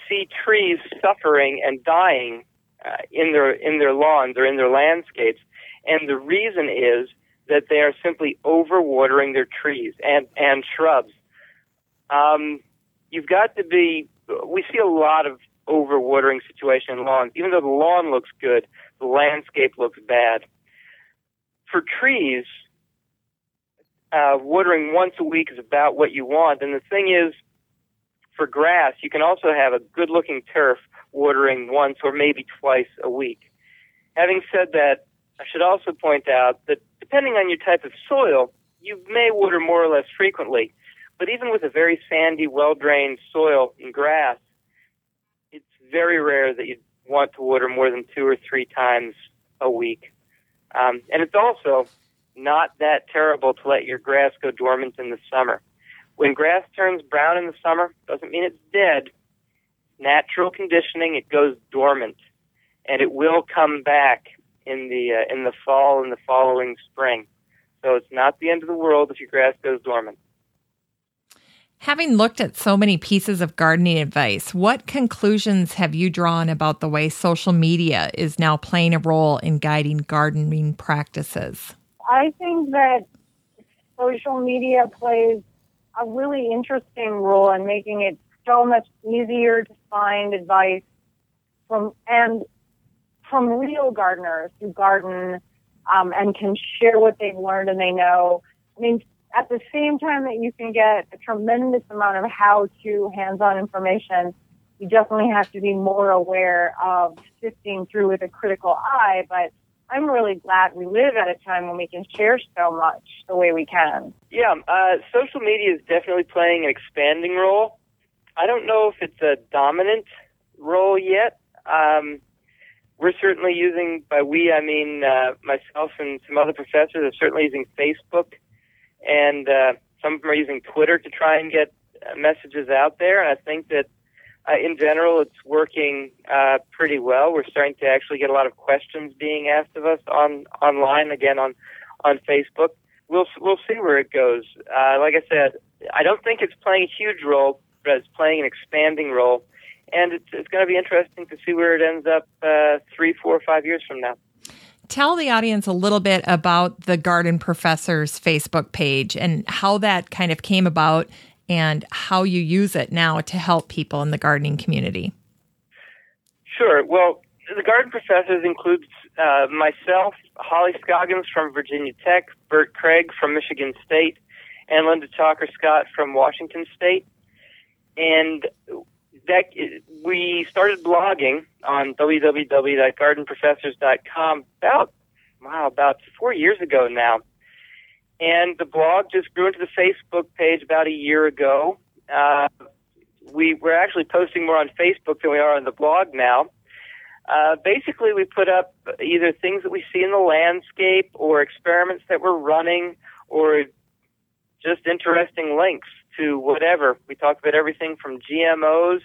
B: see trees suffering and dying uh, in their in their lawns or in their landscapes, and the reason is that they are simply overwatering their trees and and shrubs. Um, you've got to be. We see a lot of overwatering situation in lawns. Even though the lawn looks good, the landscape looks bad. For trees, uh, watering once a week is about what you want. And the thing is, for grass, you can also have a good looking turf watering once or maybe twice a week. Having said that, I should also point out that depending on your type of soil, you may water more or less frequently. But even with a very sandy, well drained soil and grass, it's very rare that you want to water more than two or three times a week. Um, and it's also not that terrible to let your grass go dormant in the summer. When grass turns brown in the summer, doesn't mean it's dead. Natural conditioning, it goes dormant, and it will come back in the uh, in the fall and the following spring. So it's not the end of the world if your grass goes dormant.
A: Having looked at so many pieces of gardening advice, what conclusions have you drawn about the way social media is now playing a role in guiding gardening practices?
C: I think that social media plays a really interesting role in making it so much easier to find advice from and from real gardeners who garden um, and can share what they've learned and they know. I mean, at the same time that you can get a tremendous amount of how-to, hands-on information, you definitely have to be more aware of sifting through with a critical eye. But I'm really glad we live at a time when we can share so much the way we can.
B: Yeah, uh, social media is definitely playing an expanding role. I don't know if it's a dominant role yet. Um, we're certainly using, by we, I mean uh, myself and some other professors are certainly using Facebook, and uh, some of them are using Twitter to try and get uh, messages out there. And I think that uh, in general, it's working uh, pretty well. We're starting to actually get a lot of questions being asked of us on online again on on Facebook. We'll we'll see where it goes. Uh, like I said, I don't think it's playing a huge role, but it's playing an expanding role, and it's it's going to be interesting to see where it ends up uh, three, four, five years from now.
A: Tell the audience a little bit about the Garden Professors Facebook page and how that kind of came about and how you use it now to help people in the gardening community.
B: Sure. Well, the garden professors includes uh, myself, Holly Scoggins from Virginia Tech, Bert Cregg from Michigan State, and Linda Chalker Scott from Washington State. And that we started blogging on www.gardenprofessors.com about wow about four years ago now and the blog just grew into the Facebook page about a year ago. Uh, we we're actually posting more on Facebook than we are on the blog now. Uh, basically, we put up either things that we see in the landscape, or experiments that we're running, or just interesting links to whatever. We talk about everything from GMOs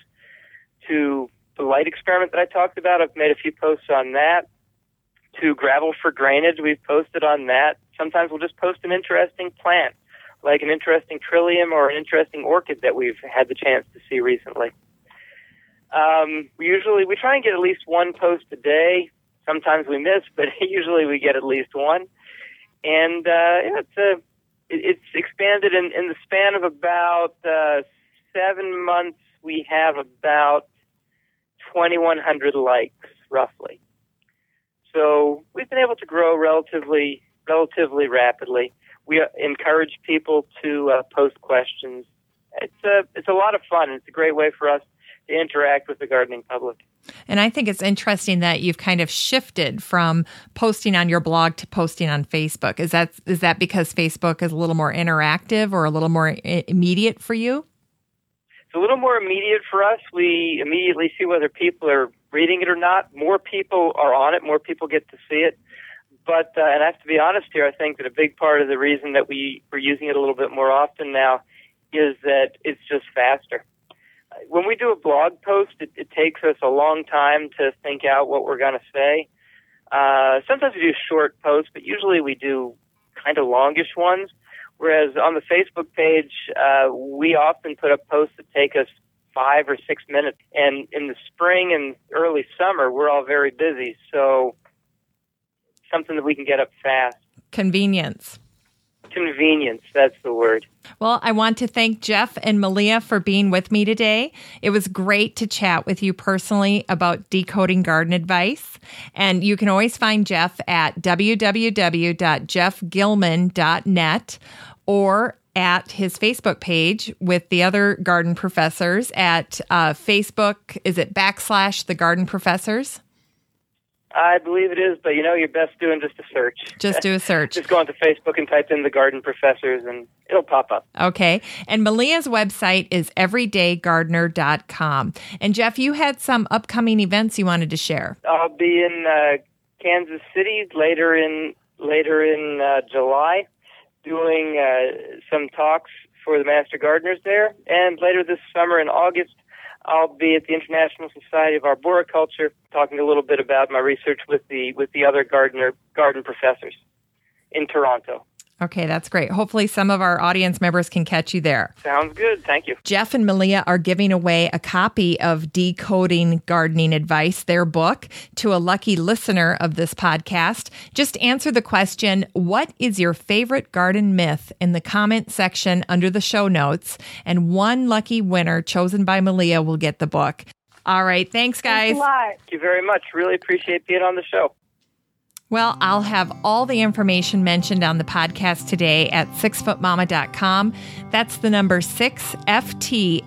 B: to the light experiment that I talked about. I've made a few posts on that. To gravel for drainage, we've posted on that sometimes we'll just post an interesting plant like an interesting trillium or an interesting orchid that we've had the chance to see recently. Um, we usually we try and get at least one post a day. Sometimes we miss, but usually we get at least one. And uh, yeah, it's a it, it's expanded in, in the span of about uh, seven months. We have about 2,100 likes, roughly. So we've been able to grow relatively relatively rapidly. We uh, encourage people to uh, post questions. It's a it's a lot of fun. It's a great way for us to interact with the gardening public.
A: And I think it's interesting that you've kind of shifted from posting on your blog to posting on Facebook. Is that is that because Facebook is a little more interactive or a little more immediate for you?
B: It's a little more immediate for us. We immediately see whether people are reading it or not. More people are on it. More people get to see it. But uh, and I have to be honest here. I think that a big part of the reason that we we're using it a little bit more often now is that it's just faster when we do a blog post, it, it takes us a long time to think out what we're going to say. Uh, sometimes we do short posts, but usually we do kind of longish ones. Whereas on the Facebook page, uh, we often put up posts that take us five or six minutes. And in the spring and early summer, we're all very busy. So something that we can get up fast.
A: Convenience.
B: Convenience, that's the word.
A: Well, I want to thank Jeff and Meleah for being with me today. It was great to chat with you personally about decoding garden advice. And you can always find Jeff at www.jeffgillman.net or at his Facebook page with the other garden professors at uh, Facebook. Is it backslash the garden professors?
B: I believe it is, but you know, you're best doing just a search.
A: Just do a search.
B: just go onto Facebook and type in the garden professors and it'll pop up.
A: Okay. And Meleah's website is everydaygardener.com. And Jeff, you had some upcoming events you wanted to share.
B: I'll be in uh, Kansas City later in later in uh, July doing uh, some talks for the master gardeners there and later this summer in August I'll be at the International Society of Arboriculture talking a little bit about my research with the with the other gardener garden professors in Toronto.
A: Okay, that's great. Hopefully, some of our audience members can catch you there.
B: Sounds good. Thank you.
A: Jeff and Meleah are giving away a copy of Decoding Gardening Advice, their book, to a lucky listener of this podcast. Just answer the question What is your favorite garden myth in the comment section under the show notes? And one lucky winner chosen by Meleah will get the book. All right. Thanks, guys.
C: Thanks
B: Thank you very much. Really appreciate being on the show.
A: Well, I'll have all the information mentioned on the podcast today at sixfootmama.com. That's the number six, F-T-M-A-M-A.com.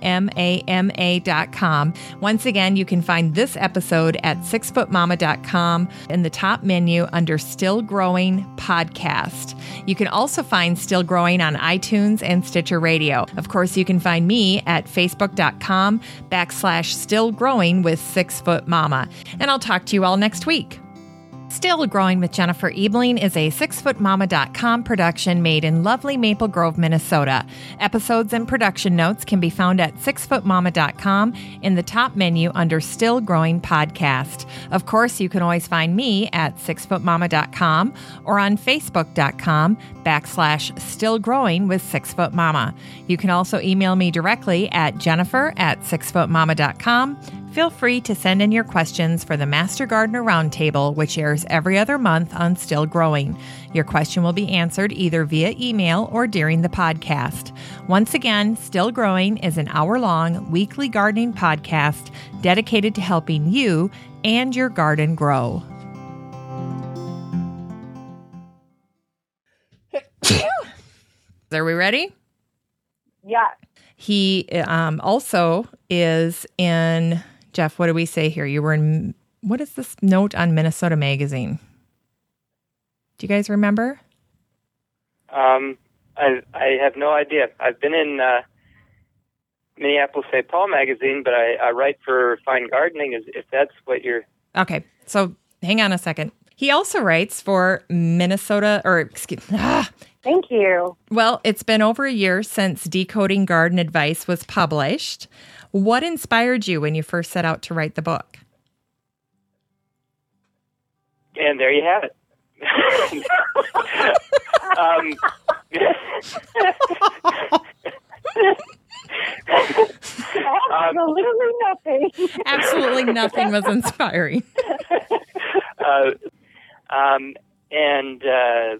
A: Once again, you can find this episode at sixfootmama.com in the top menu under Still Growing Podcast. You can also find Still Growing on iTunes and Stitcher Radio. Of course, you can find me at facebook.com backslash still growing with Six Foot Mama. And I'll talk to you all next week. Still Growing with Jennifer Ebling is a sixfootmama.com production made in lovely Maple Grove, Minnesota. Episodes and production notes can be found at sixfootmama.com in the top menu under Still Growing Podcast. Of course, you can always find me at sixfootmama.com or on facebook.com backslash still growing with sixfootmama. You can also email me directly at jennifer at sixfootmama.com Feel free to send in your questions for the Master Gardener Roundtable, which airs every other month on Still Growing. Your question will be answered either via email or during the podcast. Once again, Still Growing is an hour long weekly gardening podcast dedicated to helping you and your garden grow. Are we ready?
C: Yeah.
A: He um, also is in Jeff, what do we say here? You were in, what is this note on Minnesota Magazine? Do you guys remember?
B: Um, I, I have no idea. I've been in uh, Minneapolis St. Paul Magazine, but I, I write for Fine Gardening, if that's what you're.
A: Okay, so hang on a second. He also writes for Minnesota, or excuse ah,
C: Thank you.
A: Well, it's been over a year since Decoding Garden Advice was published. What inspired you when you first set out to write the book?
B: And there you have it. um, Absolutely
A: nothing. Absolutely nothing was inspiring.
B: Uh, um, and, uh,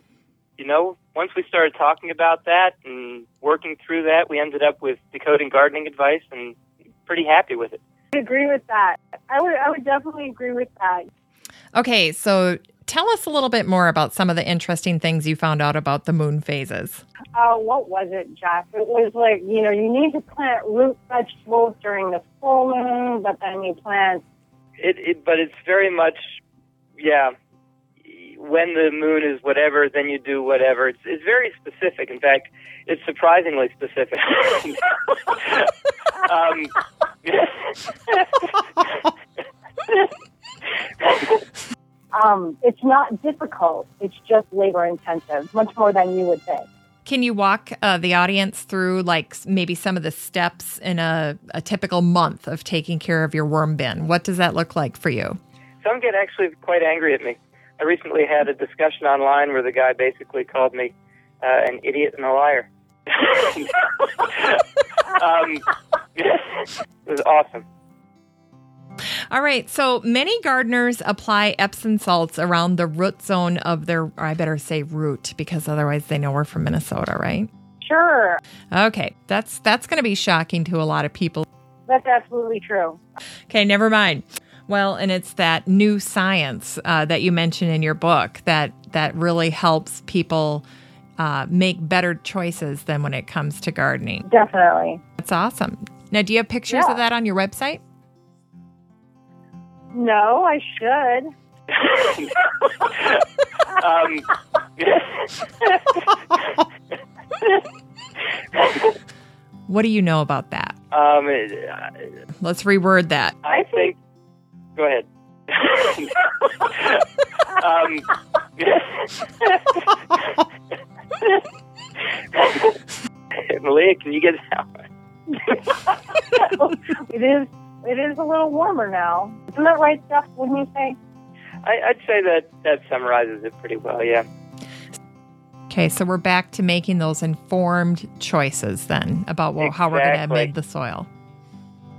B: you know, once we started talking about that and working through that, we ended up with decoding gardening advice, and pretty happy with it.
C: I agree with that. I would I would definitely agree with that.
A: Okay, so tell us a little bit more about some of the interesting things you found out about the moon phases.
C: Uh, what was it, Jeff? It was like, you know, you need to plant root vegetables during the full moon, but then you plant.
B: It, it but it's very much, yeah. When the moon is whatever, then you do whatever. It's it's very specific. In fact, it's surprisingly specific. um,
C: um, it's not difficult. It's just labor intensive, much more than you would think.
A: Can you walk uh, the audience through, like, maybe some of the steps in a, a typical month of taking care of your worm bin? What does that look like for you?
B: Some get actually quite angry at me. I recently had a discussion online where the guy basically called me uh, an idiot and a liar. um, it was awesome.
A: All right. So many gardeners apply Epsom salts around the root zone of their, I better say root because otherwise they know we're from Minnesota, right?
C: Sure.
A: Okay. That's that's going to be shocking to a lot of people.
C: That's absolutely true.
A: Okay, never mind. Well, and it's that new science uh, that you mentioned in your book that that really helps people uh, make better choices than when it comes to gardening.
C: Definitely.
A: That's awesome. Now, do you have pictures
C: Yeah.
A: of that on your website?
C: No, I should.
B: um,
A: What do you know about that?
B: um, it-
A: Let's reword that.
B: I think. Go ahead. um, Meleah, can you get out?
C: it is. It is a little warmer now. Isn't that right, Jeff? Wouldn't you say?
B: I, I'd say that that summarizes it pretty well. Yeah.
A: Okay, so we're back to making those informed choices then about well, how we're going to
B: Exactly.
A: make the soil.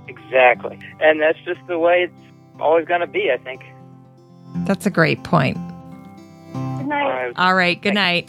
B: Exactly. And that's just the way it's always going to be. I think.
A: That's a great point.
C: Good night.
B: All right.
A: All right, good night.